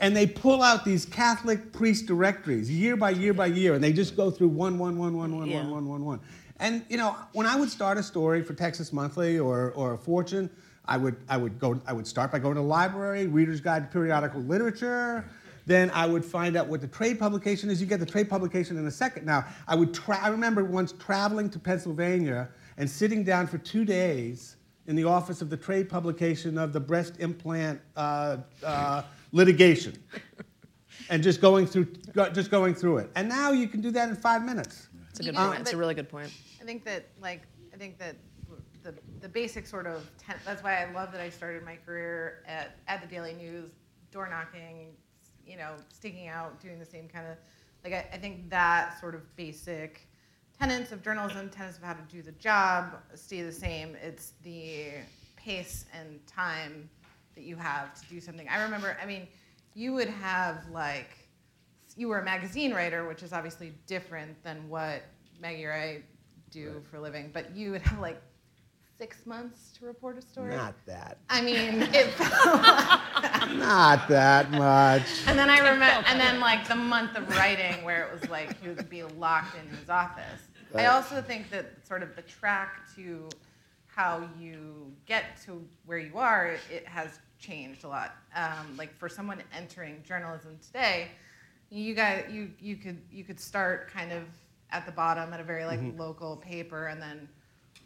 [SPEAKER 4] And they pull out these Catholic priest directories year by year by year, and they just go through one, one, one, one, one,
[SPEAKER 2] Yeah.
[SPEAKER 4] one, one, one, one. And you know, when I would start a story for Texas Monthly or, or Fortune, I would I would go I would start by going to the library, Reader's Guide to Periodical Literature. Then I would find out what the trade publication is. You get the trade publication in a second. Now I would tra- I remember once traveling to Pennsylvania and sitting down for two days in the office of the trade publication of the breast implant uh, uh, litigation, and just going through just going through it. And now you can do that in five minutes.
[SPEAKER 2] It's a good
[SPEAKER 5] You can-
[SPEAKER 2] point. It's a really good point.
[SPEAKER 5] I think that like I think that the the basic sort of ten, that's why I love that I started my career at at the Daily News, door knocking, you know, sticking out, doing the same kind of like I, I think that sort of basic tenets of journalism, tenets of how to do the job stay the same. It's the pace and time that you have to do something. I remember, I mean, you would have like you were a magazine writer, which is obviously different than what Maggie or I do for a living, but you would have like six months to report a story.
[SPEAKER 4] Not that.
[SPEAKER 5] I mean, it felt like
[SPEAKER 4] Not that much.
[SPEAKER 5] And then I remember, and then like the month of writing where it was like he would be locked in his office. I also think that sort of the track to how you get to where you are, it has changed a lot. Um, like for someone entering journalism today, you got you you could you could start kind of at the bottom at a very like local paper and then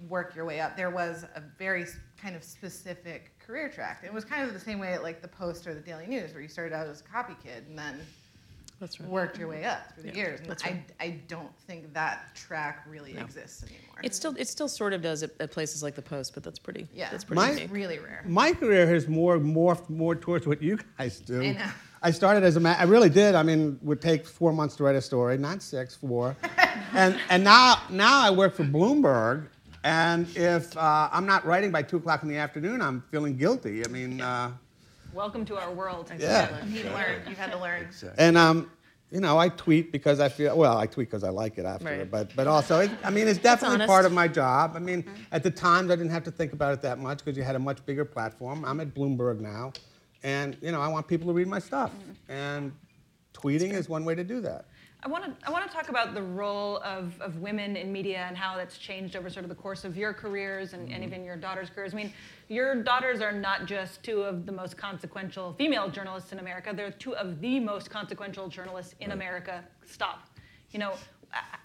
[SPEAKER 5] work your way up. There was a very kind of specific career track. It was kind of the same way at like the Post or the Daily News, where you started out as a copy kid and then
[SPEAKER 2] That's right.
[SPEAKER 5] worked your way up through the
[SPEAKER 2] Yeah,
[SPEAKER 5] years. And
[SPEAKER 2] that's
[SPEAKER 5] I,
[SPEAKER 2] right.
[SPEAKER 5] I don't think that track really
[SPEAKER 2] No.
[SPEAKER 5] exists anymore.
[SPEAKER 2] It still it still sort of does at, at places like the Post, but that's pretty.
[SPEAKER 5] yeah,
[SPEAKER 2] that's pretty
[SPEAKER 4] My-
[SPEAKER 2] unique.
[SPEAKER 5] really rare.
[SPEAKER 4] My career has more morphed more towards what you guys do.
[SPEAKER 5] I know.
[SPEAKER 4] I started as a ma- I really did. I mean, would take four months to write a story, not six, four. (laughs) and and now now I work for Bloomberg. And if uh, I'm not writing by two o'clock in the afternoon, I'm feeling guilty. I mean, uh,
[SPEAKER 1] Welcome to our world.
[SPEAKER 4] Yeah.
[SPEAKER 5] You've learned. You've had to learn.
[SPEAKER 3] Exactly.
[SPEAKER 4] and um, you know, I tweet because I feel well. I tweet because I like it after,
[SPEAKER 2] Right.
[SPEAKER 4] but but also, it, I mean, it's definitely part of my job. I mean, at the times I didn't have to think about it that much because you had a much bigger platform. I'm at Bloomberg now, and you know, I want people to read my stuff, and tweeting is one way to do that.
[SPEAKER 1] I want to I want to talk about the role of, of women in media and how that's changed over sort of the course of your careers and, and even your daughter's careers. I mean, your daughters are not just two of the most consequential female journalists in America; they're two of the most consequential journalists in America. Stop. You know,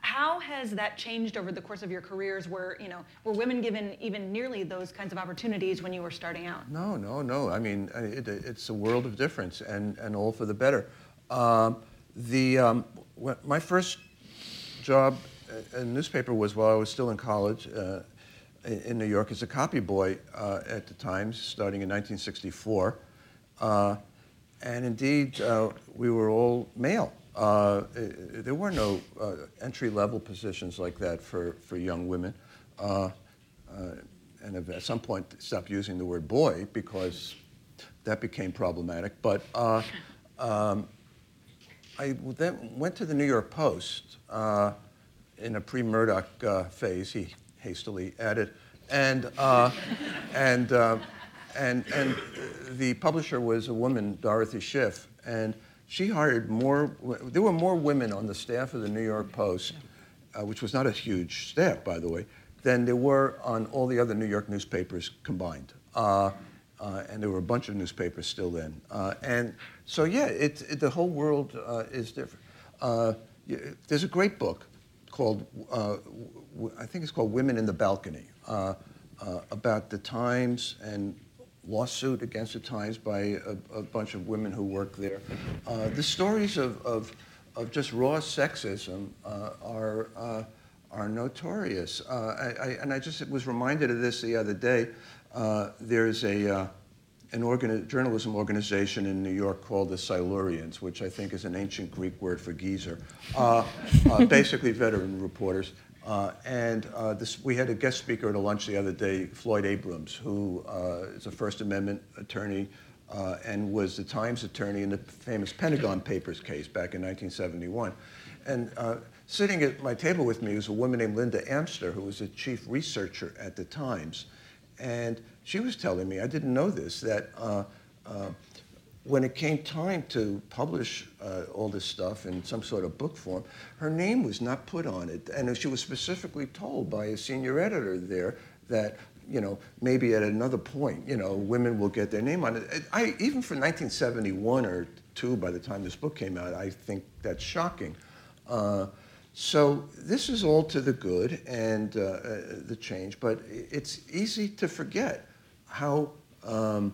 [SPEAKER 1] how has that changed over the course of your careers? Where you know, were women given even nearly those kinds of opportunities when you were starting out?
[SPEAKER 3] No, no, no. I mean, it, it's a world of difference, and, and all for the better. Um, the um, my first job in a newspaper was while I was still in college uh, in in New York as a copy boy uh, at the Times, starting in 1964. Uh, and indeed, uh, we were all male. Uh, there were no uh, entry-level positions like that for, for young women. Uh, uh, and at some point stopped using the word boy because that became problematic. But uh, um, I then went to the New York Post uh, in a pre-Murdoch uh, phase. He hastily added, and uh, and uh, and and the publisher was a woman, Dorothy Schiff, and she hired more. There were more women on the staff of the New York Post, uh, which was not a huge staff, by the way, than there were on all the other New York newspapers combined. Uh, and there were a bunch of newspapers still then. And so, yeah, it, it, the whole world uh, is different. Uh, there's a great book called, uh, I think it's called Women in the Balcony, uh, uh, about the Times and lawsuit against the Times by a, a bunch of women who work there. Uh, the stories of, of, of just raw sexism are, are notorious. I, I, and I just was reminded of this the other day. There's a, an organi- journalism organization in New York called the Silurians, which I think is an ancient Greek word for geezer, uh, uh, (laughs) basically veteran reporters. Uh, and uh, this, we had a guest speaker at a lunch the other day, Floyd Abrams, who uh, is a First Amendment attorney uh, and was the Times attorney in the famous Pentagon Papers case back in 1971. And uh, sitting at my table with me was a woman named Linda Amster, who was the chief researcher at the Times. And she was telling me, I didn't know this, that uh, uh, when it came time to publish uh, all this stuff in some sort of book form, her name was not put on it. And she was specifically told by a senior editor there that, you know, maybe at another point, you know, women will get their name on it. I, even for 1971 or two, by the time this book came out, I think that's shocking. So this is all to the good and uh, uh, the change, but it's easy to forget how um,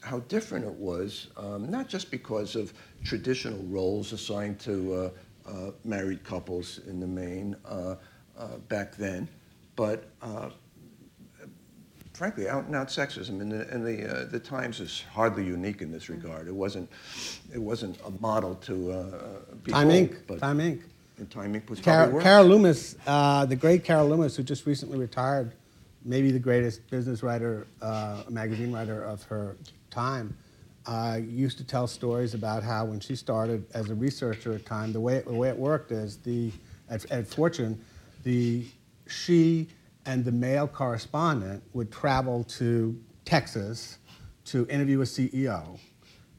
[SPEAKER 3] how different it was, um, not just because of traditional roles assigned to uh, uh, married couples in the main uh, uh, back then, but uh, frankly, out and out sexism. And the, and the, uh, the Times is hardly unique in this regard. It wasn't, it wasn't a model to uh, be
[SPEAKER 4] Time Inc. Time Inc.
[SPEAKER 3] and Time Inc. was probably
[SPEAKER 4] Carol,
[SPEAKER 3] worse.
[SPEAKER 4] Carol Loomis, uh, the great Carol Loomis, who just recently retired, maybe the greatest business writer, uh, magazine writer of her time, uh, used to tell stories about how when she started as a researcher at Time, the way it, the way it worked is the at, at Fortune, the she and the male correspondent would travel to Texas to interview a CEO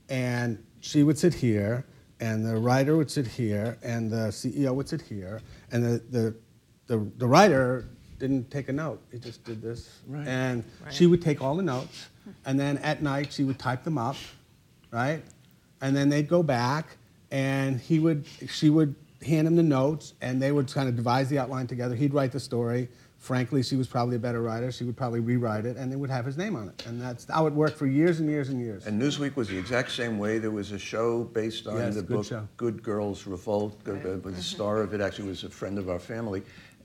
[SPEAKER 4] and she would sit here, and the writer would sit here, and the CEO would sit here, and the, the, the, the writer didn't take a note. He just did this.
[SPEAKER 3] Right.
[SPEAKER 4] And she would take all the notes, and then at night she would type them up, right? And then they'd go back, and he would, she would hand him the notes, and they would kind of devise the outline together. He'd write the story. Frankly, she was probably a better writer. She would probably rewrite it, and they would have his name on it. And that's how it worked for years and years and years.
[SPEAKER 3] And Newsweek was the exact same way. There was a show based on
[SPEAKER 4] Yes,
[SPEAKER 3] the
[SPEAKER 4] good
[SPEAKER 3] book
[SPEAKER 4] show.
[SPEAKER 3] Good Girls Revolt. Uh, the star of it actually was a friend of our family.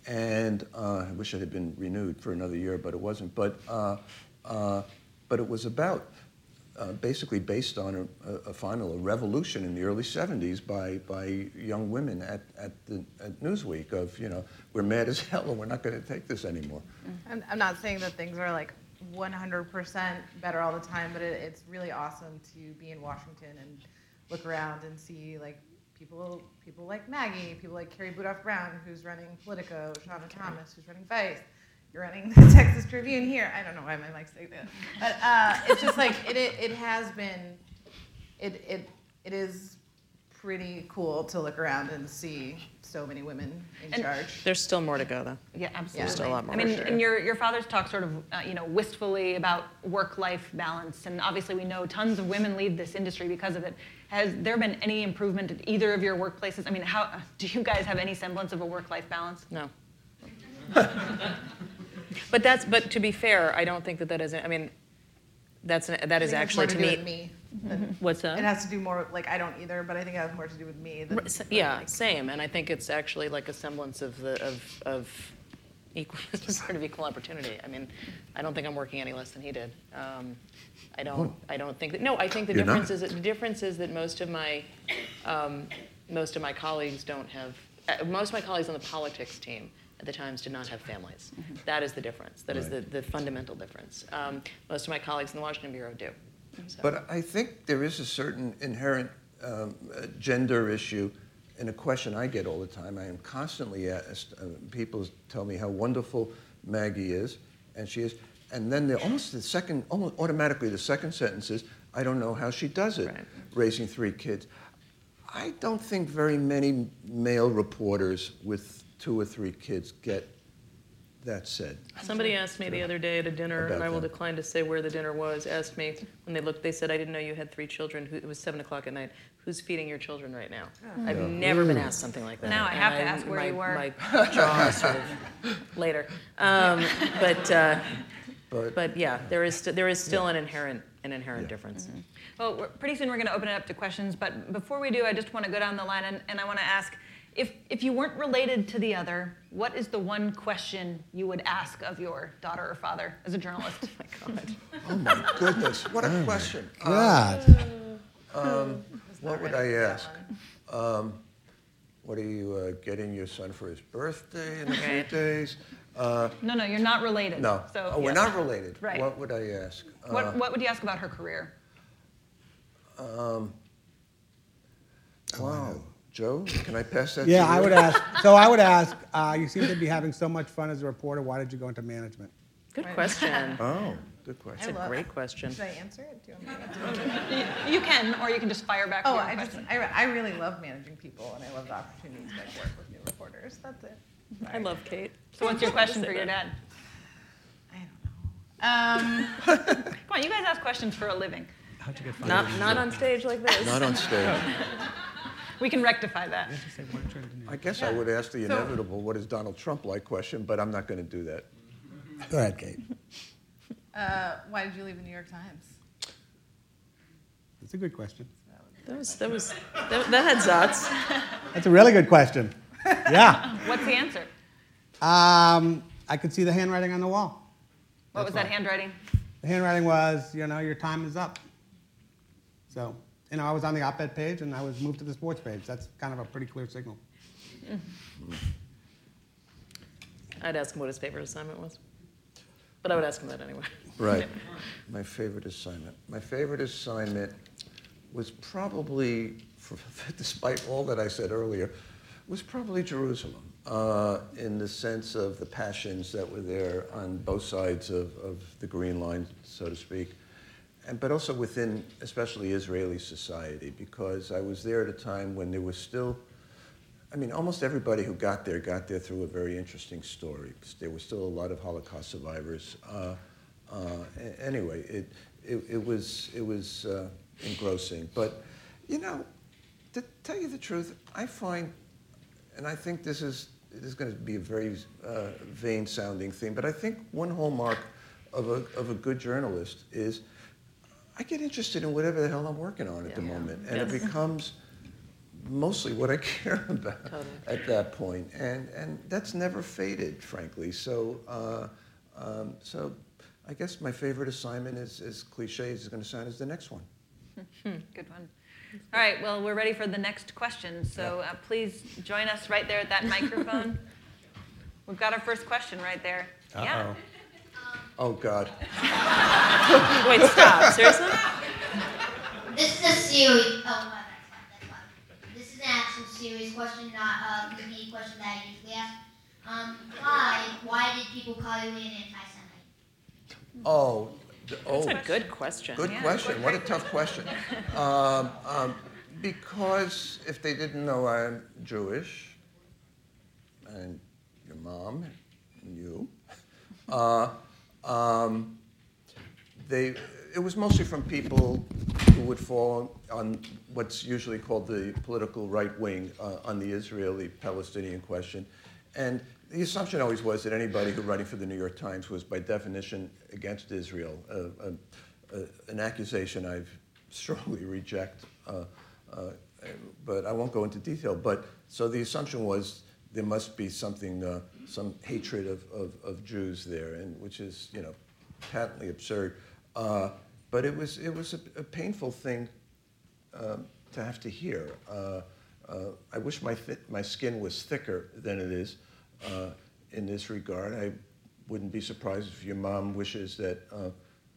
[SPEAKER 3] And uh, I wish it had been renewed for another year, but it wasn't. But, uh, uh, but it was about uh, basically based on a, a final a revolution in the early 70s by, by young women at, at, the, at Newsweek of, you know, we're mad as (laughs) hell and we're not going to take this anymore.
[SPEAKER 5] I'm, I'm not saying that things are like 100% better all the time, but it, it's really awesome to be in Washington and look around and see like people people like Maggie, people like Carrie Budoff Brown, who's running Politico, Shawna Thomas, who's running Vice. You're running the (laughs) Texas Tribune here. I don't know why my mic's like that, but uh, it's just like it, it. It has been. It it it is pretty cool to look around and see so many women in
[SPEAKER 1] And-
[SPEAKER 5] charge.
[SPEAKER 2] There's still more to go, though.
[SPEAKER 1] Yeah, absolutely.
[SPEAKER 2] There's Still a lot more
[SPEAKER 1] I mean,
[SPEAKER 5] sure.
[SPEAKER 1] and your, your father's talked sort of, uh, you know, wistfully about work-life balance, and obviously we know tons of women leave this industry because of it. Has there been any improvement at either of your workplaces? I mean, how do you guys have any semblance of a work-life balance?
[SPEAKER 2] No. (laughs) but that's but to be fair, I don't think that that is. I mean, that's an, that
[SPEAKER 5] I
[SPEAKER 2] is
[SPEAKER 5] think it's
[SPEAKER 2] actually
[SPEAKER 5] more
[SPEAKER 2] to
[SPEAKER 5] do
[SPEAKER 2] me.
[SPEAKER 5] with me. than-
[SPEAKER 2] What's
[SPEAKER 5] It
[SPEAKER 2] that?
[SPEAKER 5] has to do more like I don't either, but I think it has more to do with me. Than,
[SPEAKER 2] R- s- Yeah, same. And I think it's actually like a semblance of the of of equal (laughs) sort of equal opportunity. I mean, I don't think I'm working any less than he did. Um, I don't. I don't think that. No, I think the
[SPEAKER 3] You're
[SPEAKER 2] difference
[SPEAKER 3] not?
[SPEAKER 2] is that the difference is that most of my um, most of my colleagues don't have. Uh, most of my colleagues on the politics team at the Times did not have families. That is the difference. That is
[SPEAKER 3] Right.
[SPEAKER 2] the, the fundamental difference. Um, most of my colleagues in the Washington bureau do. So-
[SPEAKER 3] But I think there is a certain inherent um, uh, gender issue in a question I get all the time. I am constantly asked, uh, people tell me how wonderful Maggie is, and she is, and then the, almost the second, almost automatically the second sentence is, I don't know how she does it,
[SPEAKER 2] Right.
[SPEAKER 3] raising three kids. I don't think very many male reporters with two or three kids get that said.
[SPEAKER 2] Somebody asked me the other day at a dinner, and I will
[SPEAKER 3] that.
[SPEAKER 2] decline to say where the dinner was, asked me, when they looked, they said, I didn't know you had three children. Who- It was seven o'clock at night. Who's feeding your children right now? I've never been asked something like that.
[SPEAKER 1] Now I
[SPEAKER 2] And
[SPEAKER 1] have to ask where
[SPEAKER 2] my-
[SPEAKER 1] you were.
[SPEAKER 2] My jaw sort of (laughs) later. Um, But, uh,
[SPEAKER 3] But,
[SPEAKER 2] but yeah, there is, st- there is still an inherent, an inherent difference.
[SPEAKER 1] Well, we're, pretty soon we're going to open it up to questions, but before we do, I just want to go down the line and, and I want to ask if, if you weren't related to the other, what is the one question you would ask of your daughter or father as a journalist? (laughs)
[SPEAKER 2] My God.
[SPEAKER 3] oh my goodness, what a question.
[SPEAKER 4] God. (laughs)
[SPEAKER 3] What would I ask? Um, what are you uh, getting your son for his birthday in a few days? Uh,
[SPEAKER 1] no, no, you're not related.
[SPEAKER 3] no.
[SPEAKER 1] So,
[SPEAKER 3] oh, we're not related.
[SPEAKER 1] Right.
[SPEAKER 3] What would I ask?
[SPEAKER 1] What,
[SPEAKER 3] Uh,
[SPEAKER 1] what would you ask about her career?
[SPEAKER 3] wow. Joe, can I pass that to
[SPEAKER 4] Yeah,
[SPEAKER 3] you?
[SPEAKER 4] I would ask. So I would ask. Uh, you seem to be having so much fun as a reporter. Why did you go into management?
[SPEAKER 2] Good question.
[SPEAKER 3] Oh, good
[SPEAKER 5] I
[SPEAKER 3] question.
[SPEAKER 2] a
[SPEAKER 5] love
[SPEAKER 2] great
[SPEAKER 5] it.
[SPEAKER 2] question.
[SPEAKER 5] Should I answer it? Do you want me to answer it? (laughs)
[SPEAKER 1] You, you can, or you can just fire back.
[SPEAKER 5] Oh,
[SPEAKER 1] your
[SPEAKER 5] I just. I, I really love managing people, and I love the opportunity to like work with new reporters. That's it.
[SPEAKER 2] I love Kate.
[SPEAKER 1] So what's your question for your dad?
[SPEAKER 5] I don't know. Um, (laughs)
[SPEAKER 1] Come on, you guys ask questions for a living.
[SPEAKER 4] How'd you get fired?
[SPEAKER 2] Not, not on stage like this.
[SPEAKER 3] Not on stage. (laughs)
[SPEAKER 1] We can rectify that.
[SPEAKER 4] Just say, what turned into-
[SPEAKER 3] I guess I would ask the inevitable, what is Donald Trump like question, but I'm not going to do that.
[SPEAKER 4] Go ahead, Kate.
[SPEAKER 5] uh, why did you leave the New York Times?
[SPEAKER 4] That's a good question.
[SPEAKER 2] That was, that was, that, that had zots.
[SPEAKER 4] That's a really good question. Yeah. (laughs)
[SPEAKER 1] What's the answer?
[SPEAKER 4] Um, I could see the handwriting on the wall.
[SPEAKER 1] What was
[SPEAKER 4] That's
[SPEAKER 1] that handwriting?
[SPEAKER 4] The handwriting was, you know, your time is up. So, you know, I was on the op-ed page and I was moved to the sports page. That's kind of a pretty clear signal.
[SPEAKER 2] I'd ask him what his favorite assignment was. But I would ask him that anyway.
[SPEAKER 3] Right. My favorite assignment. My favorite assignment was probably, for, (laughs) despite all that I said earlier, was probably Jerusalem, uh, in the sense of the passions that were there on both sides of, of the Green Line, so to speak, and, but also within, especially Israeli society, because I was there at a time when there was still I mean, almost everybody who got there got there through a very interesting story. There were still a lot of Holocaust survivors. Uh, uh, anyway, it, it, it was, it was uh, engrossing. But, you know, to tell you the truth, I find, and I think this is, this is going to be a very uh, vain sounding thing, but I think one hallmark of a, of a good journalist is I get interested in whatever the hell I'm working on at the moment. And it
[SPEAKER 2] Yes. (laughs)
[SPEAKER 3] becomes mostly what I (laughs) care about
[SPEAKER 2] Totally.
[SPEAKER 3] at that point, and and that's never faded, frankly. So, uh, um, so I guess my favorite assignment is as cliche as it's going to sound is the next one. (laughs)
[SPEAKER 1] Good one. All right, well, we're ready for the next question. So uh, please join us right there at that microphone. We've got our first question right there. Yeah.
[SPEAKER 3] Oh God, (laughs)
[SPEAKER 2] Wait, stop. Seriously?
[SPEAKER 6] This is a series. Oh, no, that's fine. That's fine. This is an actual serious question, not uh, the question that I usually ask. Um, why? Why did people call you an anti-Semite?
[SPEAKER 3] oh, d- oh.
[SPEAKER 2] That's a good question.
[SPEAKER 3] Good
[SPEAKER 1] Yeah.
[SPEAKER 3] question. What a tough question. (laughs) Um, um, because if they didn't know I'm Jewish, and your mom, and you, uh, um, they, it was mostly from people who would fall on what's usually called the political right wing uh, on the Israeli-Palestinian question. And the assumption always was that anybody who writing for the New York Times was by definition against Israel, uh, uh, an accusation I've (laughs) strongly reject. But I won't go into detail. But so the assumption was there must be something, uh, some hatred of, of, of, Jews there, and which is you know patently absurd. Uh, but it was it was a, a painful thing um, to have to hear. Uh, I wish my my skin was thicker than it is in this regard. I wouldn't be surprised if your mom wishes that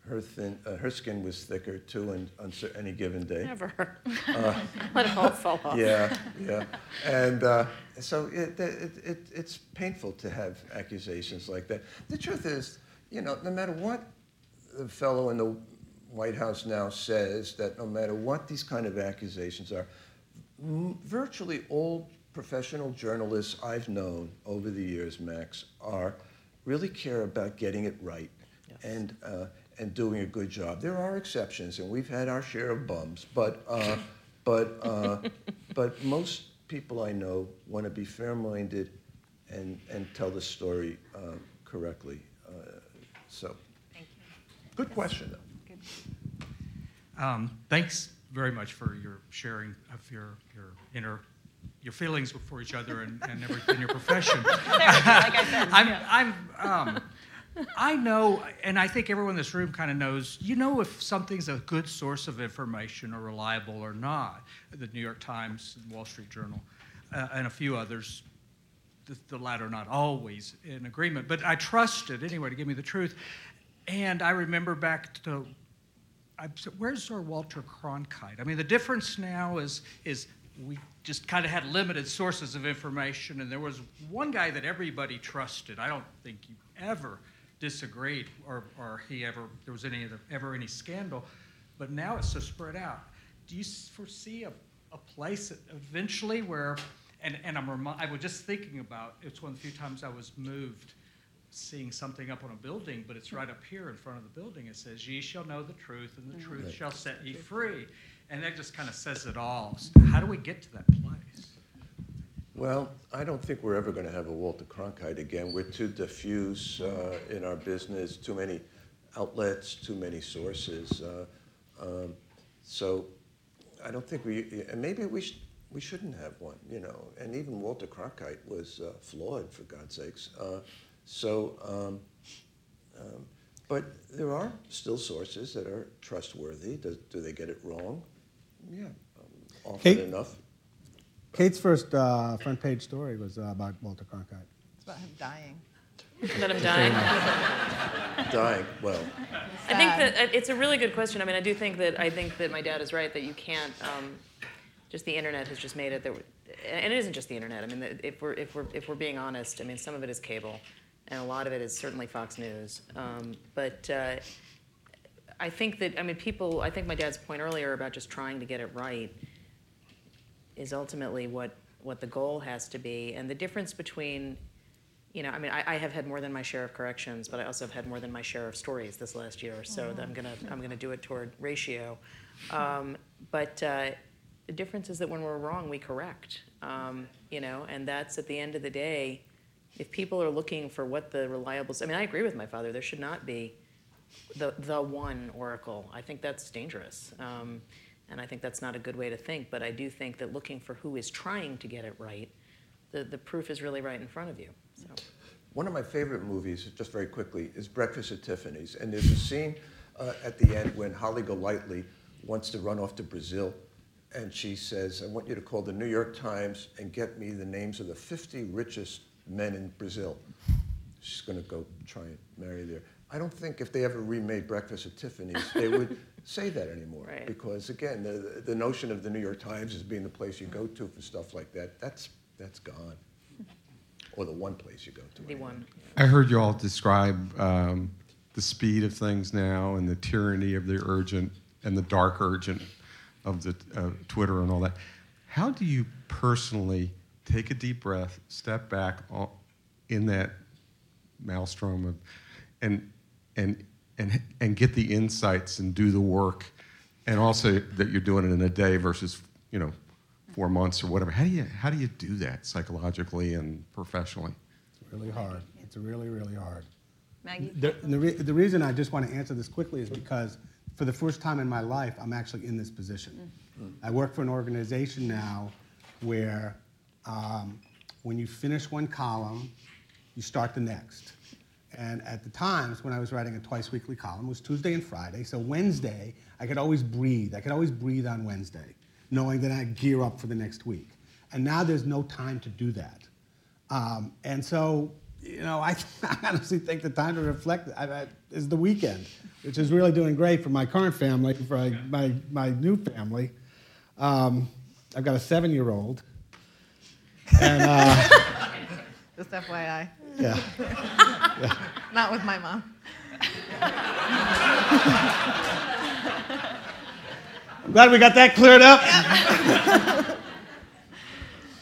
[SPEAKER 3] her thin, uh, her skin was thicker too, and on any given day.
[SPEAKER 2] Never. Uh, (laughs) Let it all fall off.
[SPEAKER 3] Yeah, yeah, and uh, so it, it, it, it's painful to have accusations like that. The truth is, you know, no matter what the fellow in the White House now says, that no matter what these kind of accusations are, virtually all professional journalists I've known over the years, Max, are really care about getting it right. Yes. And uh, and doing a good job. There are exceptions, and we've had our share of bums, but, uh, but, uh, (laughs) but most people I know want to be fair-minded and, and tell the story uh, correctly. Uh, so,
[SPEAKER 1] Thank you.
[SPEAKER 3] good question, though.
[SPEAKER 7] Good. Um, thanks very much for your sharing of your, your inner your feelings for each other and, and everything, your profession. (laughs) like I said, (laughs) I'm, yeah. I'm um, I know, and I think everyone in this room kind of knows, you know if something's a good source of information or reliable or not. The New York Times, Wall Street Journal, uh, and a few others, the, the, latter not always in agreement. But I trusted anyway to give me the truth. And I remember back to, I said, where's our Walter Cronkite? I mean, the difference now is, is we just kind of had limited sources of information, and there was one guy that everybody trusted. I don't think you ever disagreed or, or he ever there was any ever any scandal, but now it's so spread out. Do you foresee a, a place eventually where, and, and I'm remi- I was just thinking about it's one of the few times I was moved seeing something up on a building, but it's right up here in front of the building. It says, Ye shall know the truth, and the mm-hmm. truth right. shall set ye free. And that just kind of says it all. How do we get to that place?
[SPEAKER 3] Well, I don't think we're ever going to have a Walter Cronkite again. We're too diffuse uh, in our business, too many outlets, too many sources. Uh, um, so I don't think we, and maybe we, sh- we shouldn't have one, you know. And even Walter Cronkite was uh, flawed, for God's sakes. Uh, so, um, um, but there are still sources that are trustworthy. Do, do they get it wrong? Yeah, um, often hey. enough.
[SPEAKER 4] Kate's first uh, front page story was uh, about Walter Cronkite.
[SPEAKER 5] It's about him dying.
[SPEAKER 2] About him dying. (laughs)
[SPEAKER 3] dying. Well.
[SPEAKER 2] I think that uh, it's a really good question. I mean, I do think that I think that my dad is right that you can't. Um, just the internet has just made it that, and it isn't just the internet. I mean, if we're if we're if we're being honest, I mean, some of it is cable, and a lot of it is certainly Fox News. Um, but uh, I think that I mean, people. I think my dad's point earlier about just trying to get it right is ultimately what, what the goal has to be. And the difference between, you know, I mean, I, I have had more than my share of corrections, but I also have had more than my share of stories this last year. So mm-hmm. I'm gonna I'm gonna do it toward ratio. Um, but uh, the difference is that when we're wrong, we correct. Um, you know, and that's at the end of the day. If people are looking for what the reliable, I mean, I agree with my father. There should not be the the one oracle. I think that's dangerous. Um, and I think that's not a good way to think, but I do think that looking for who is trying to get it right, the, the proof is really right in front of you. So.
[SPEAKER 3] One of my favorite movies, just very quickly, is Breakfast at Tiffany's. And there's a scene uh, at the end when Holly Golightly wants to run off to Brazil. And she says, I want you to call the New York Times and get me the names of the 50 richest men in Brazil. She's going to go try and marry there. I don't think if they ever remade Breakfast at Tiffany's, they would (laughs) say that anymore.
[SPEAKER 2] Right.
[SPEAKER 3] Because again, the, the notion of the New York Times as being the place you go to for stuff like that, that's, that's gone. Or the one place you go to.
[SPEAKER 2] The one.
[SPEAKER 8] I heard you all describe um, the speed of things now and the tyranny of the urgent and the dark urgent of the uh, Twitter and all that. How do you personally take a deep breath, step back in that maelstrom of, and and and and get the insights and do the work and also that you're doing it in a day versus, you know, four months or whatever. How do you how do you do that psychologically and professionally?
[SPEAKER 4] It's really hard. It's really, really hard.
[SPEAKER 1] Maggie?
[SPEAKER 4] The, the, re- the reason I just want to answer this quickly is because for the first time in my life, I'm actually in this position. I work for an organization now where um, when you finish one column, you start the next. And at the times when I was writing a twice weekly column, it was Tuesday and Friday. So Wednesday, I could always breathe. I could always breathe on Wednesday, knowing that I'd gear up for the next week. And now there's no time to do that. Um, and so, you know, I, (laughs) I honestly think the time to reflect I, I, is the weekend, which is really doing great for my current family, for my, my, my new family. Um, I've got a seven year old. And uh, (laughs)
[SPEAKER 5] Just FYI.
[SPEAKER 4] yeah. (laughs)
[SPEAKER 5] Not with my mom.
[SPEAKER 4] I'm glad we got that cleared up. (laughs)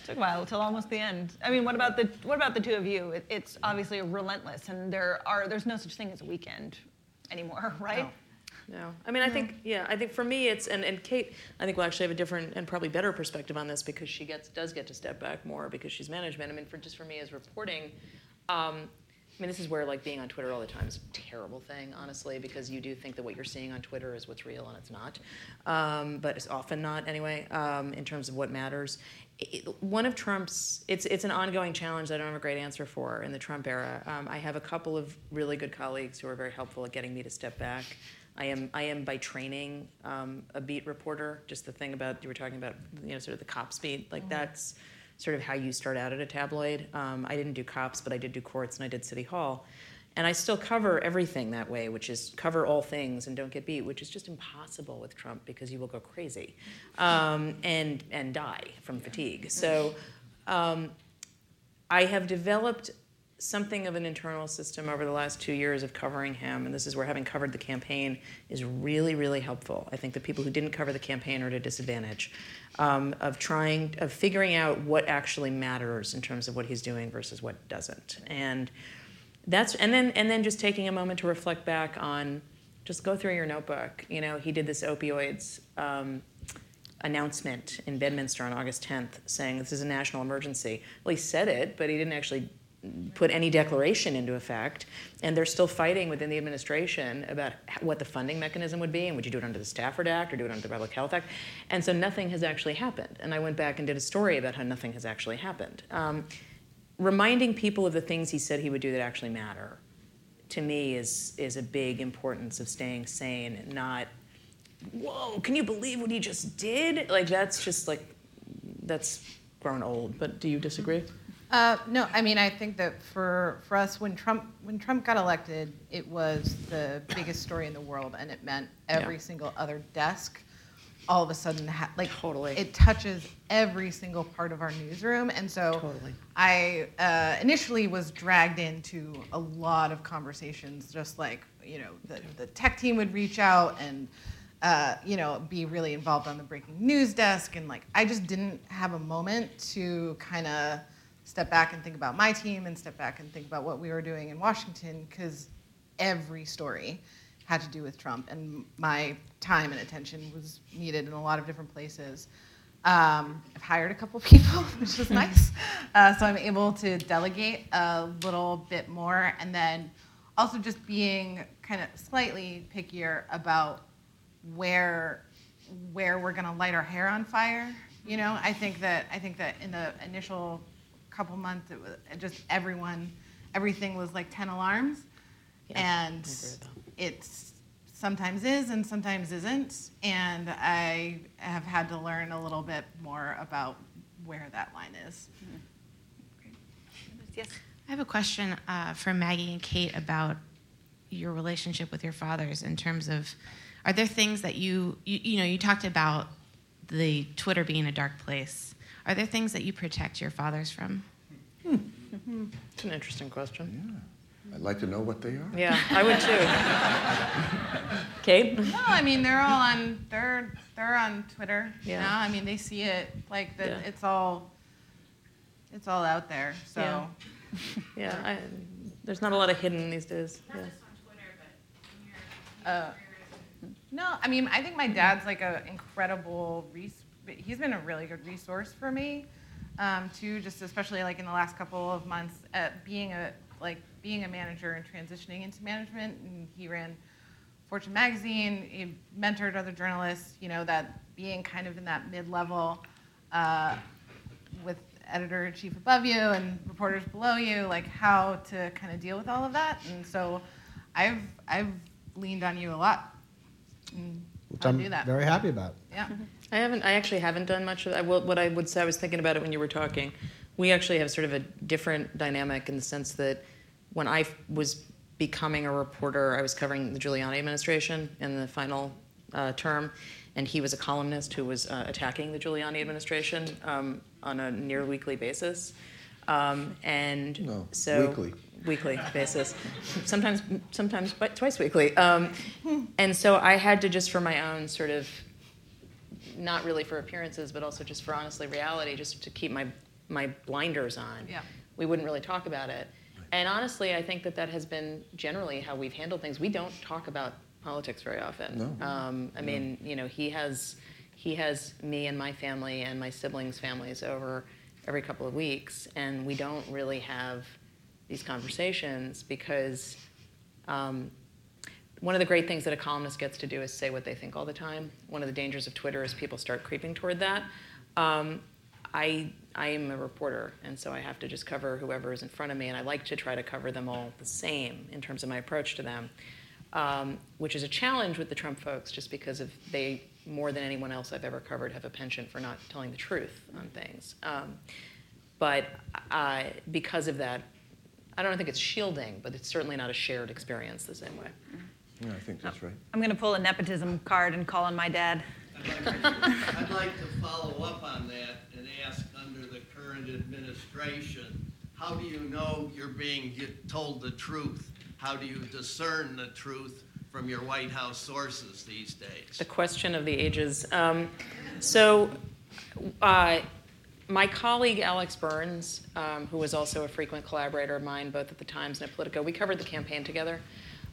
[SPEAKER 1] Took a while till almost the end. I mean, what about the what about the two of you? It, it's obviously relentless, and there are there's no such thing as a weekend anymore, (laughs) right?
[SPEAKER 2] No, I mean, I think, yeah, I think for me, it's and, and Kate, I think will actually have a different and probably better perspective on this because she gets does get to step back more because she's management. I mean, for just for me as reporting, um, I mean, this is where like being on Twitter all the time is a terrible thing, honestly, because you do think that what you're seeing on Twitter is what's real and it's not, um, but it's often not anyway um, in terms of what matters. It, one of Trump's, it's it's an ongoing challenge that I don't have a great answer for in the Trump era. Um, I have a couple of really good colleagues who are very helpful at getting me to step back. I am I am by training um, a beat reporter. Just the thing about you were talking about, you know, sort of the cops beat. Like that's sort of how you start out at a tabloid. Um, I didn't do cops, but I did do courts and I did city hall, and I still cover everything that way, which is cover all things and don't get beat, which is just impossible with Trump because you will go crazy, um, and and die from fatigue. So. Um, I have developed something of an internal system over the last two years of covering him, and this is where having covered the campaign is really, really helpful. I think the people who didn't cover the campaign are at a disadvantage um, of trying, of figuring out what actually matters in terms of what he's doing versus what doesn't, and that's and then and then just taking a moment to reflect back on, just go through your notebook. You know, he did this opioids. Um, announcement in Bedminster on August 10th saying this is a national emergency. Well, he said it, but he didn't actually put any declaration into effect, and they're still fighting within the administration about what the funding mechanism would be, and would you do it under the Stafford Act or do it under the Public Health Act? And so nothing has actually happened. And I went back and did a story about how nothing has actually happened. Um, reminding people of the things he said he would do that actually matter, to me, is is a big importance of staying sane, and not, whoa, can you believe what he just did? Like that's just like, that's grown old. But do you disagree?
[SPEAKER 5] Uh, no, I mean I think that for for us when Trump when Trump got elected, it was the biggest story in the world, and it meant every
[SPEAKER 2] Yeah.
[SPEAKER 5] single other desk all of a sudden ha- like
[SPEAKER 2] Totally.
[SPEAKER 5] it touches every single part of our newsroom, and so
[SPEAKER 2] Totally.
[SPEAKER 5] I uh, initially was dragged into a lot of conversations, just like you know the the tech team would reach out and. Uh, you know, be really involved on the breaking news desk, and like I just didn't have a moment to kind of step back and think about my team and step back and think about what we were doing in Washington because every story had to do with Trump, and my time and attention was needed in a lot of different places. Um, I've hired a couple (laughs) people, which is (laughs) nice. Uh, so I'm able to delegate a little bit more, and then also just being kind of slightly pickier about where where we're going to light our hair on fire. You know, I think that I think that in the initial couple months, it was it just everyone, everything was like ten alarms,
[SPEAKER 2] Yeah,
[SPEAKER 5] and
[SPEAKER 2] agree with that.
[SPEAKER 5] it's sometimes is and sometimes isn't, and I have had to learn a little bit more about where that line is.
[SPEAKER 1] Yes.
[SPEAKER 9] I have a question uh, for Maggie and Kate about your relationship with your fathers in terms of are there things that you, you you know you talked about the Twitter being a dark place. Are there things that you protect your fathers from?
[SPEAKER 2] It's an interesting question. Yeah.
[SPEAKER 3] I'd like to know what they are.
[SPEAKER 2] Yeah, I would too. (laughs) Kate?
[SPEAKER 5] No, I mean they're all on they're they're on Twitter.
[SPEAKER 2] Yeah.
[SPEAKER 5] Yeah. I mean they see it like that.
[SPEAKER 2] Yeah.
[SPEAKER 5] It's all it's all out there. So.
[SPEAKER 2] Yeah. Yeah, I, there's not a lot of hidden these days. Yeah.
[SPEAKER 5] That's on Twitter, but Uh, No, I mean, I think my dad's like an incredible res- He's been a really good resource for me, um, too. Just especially like in the last couple of months, at being a like being a manager and transitioning into management. And he ran Fortune magazine. He mentored other journalists. You know that being kind of in that mid-level uh, with editor in chief above you and reporters below you, like how to kind of deal with all of that. And so, I've I've leaned on you a lot. And
[SPEAKER 4] Which I'm
[SPEAKER 5] do that.
[SPEAKER 4] very happy about. It.
[SPEAKER 5] Yeah. (laughs)
[SPEAKER 2] I haven't. I actually haven't done much of that. What I would say, I was thinking about it when you were talking. We actually have sort of a different dynamic in the sense that when I was becoming a reporter, I was covering the Giuliani administration in the final uh, term, and he was a columnist who was uh, attacking the Giuliani administration um, on a near weekly basis. Um, and
[SPEAKER 3] No,
[SPEAKER 2] so
[SPEAKER 3] weekly.
[SPEAKER 2] weekly basis, sometimes sometimes but twice weekly. Um, and so I had to just for my own sort of not really for appearances, but also just for honestly reality, just to keep my my blinders on.
[SPEAKER 5] Yeah.
[SPEAKER 2] We wouldn't really talk about it. And honestly, I think that that has been generally how we've handled things. We don't talk about politics very often.
[SPEAKER 3] No.
[SPEAKER 2] Um, I mean, you know, he has he has me and my family and my siblings' families over every couple of weeks, and we don't really have these conversations because um, one of the great things that a columnist gets to do is say what they think all the time. One of the dangers of Twitter is people start creeping toward that. Um, I, I am a reporter, and so I have to just cover whoever is in front of me, and I like to try to cover them all the same in terms of my approach to them, um, which is a challenge with the Trump folks just because of they, more than anyone else I've ever covered, have a penchant for not telling the truth on things. Um, but uh, because of that, I don't think it's shielding, but it's certainly not a shared experience the same way.
[SPEAKER 3] Yeah, I think that's right.
[SPEAKER 1] I'm going to pull a nepotism card and call on my dad.
[SPEAKER 10] I'd like to follow up on that and ask, under the current administration, how do you know you're being get- told the truth? How do you discern the truth from your White House sources these days?
[SPEAKER 2] The question of the ages. Um, so, uh, my colleague Alex Burns, um, who was also a frequent collaborator of mine, both at the Times and at Politico, we covered the campaign together.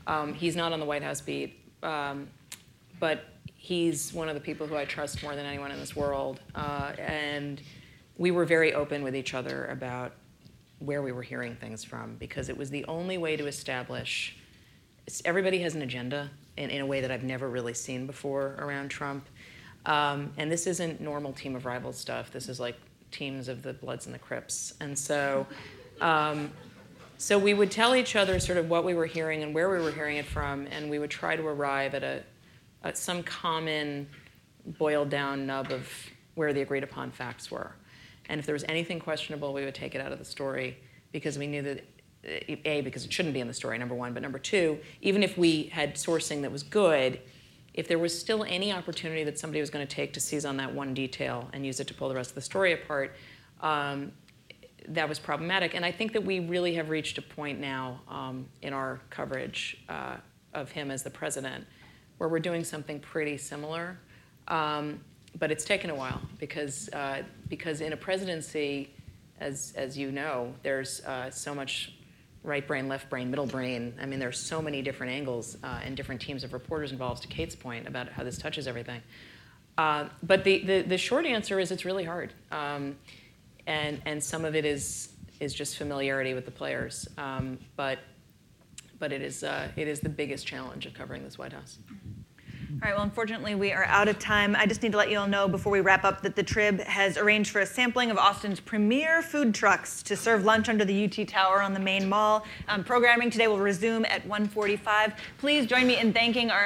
[SPEAKER 2] Um, he's not on the White House beat, um, but he's one of the people who I trust more than anyone in this world. Uh, and we were very open with each other about where we were hearing things from because it was the only way to establish everybody has an agenda in, in a way that I've never really seen before around Trump. Um, and this isn't normal team of rivals stuff. This is like teams of the Bloods and the Crips. And so, um, so we would tell each other sort of what we were hearing and where we were hearing it from, and we would try to arrive at a at some common boiled down nub of where the agreed upon facts were. And if there was anything questionable, we would take it out of the story because we knew that uh, a because it shouldn't be in the story number one but number two even if we had sourcing that was good if there was still any opportunity that somebody was going to take to seize on that one detail and use it to pull the rest of the story apart um, that was problematic and i think that we really have reached a point now um, in our coverage uh, of him as the president where we're doing something pretty similar um, but it's taken a while because uh, because in a presidency as as you know there's uh, so much right brain, left brain, middle brain. I mean, there's so many different angles uh, and different teams of reporters involved, to Kate's point about how this touches everything. Uh, but the, the, the, short answer is it's really hard. Um, and, and some of it is, is just familiarity with the players. Um, but but it, is, uh, it is the biggest challenge of covering this White House.
[SPEAKER 1] All right, well, unfortunately, we are out of time. I just need to let you all know before we wrap up that the Trib has arranged for a sampling of Austin's premier food trucks to serve lunch under the UT Tower on the main mall. Um, programming today will resume at 1:45. Please join me in thanking our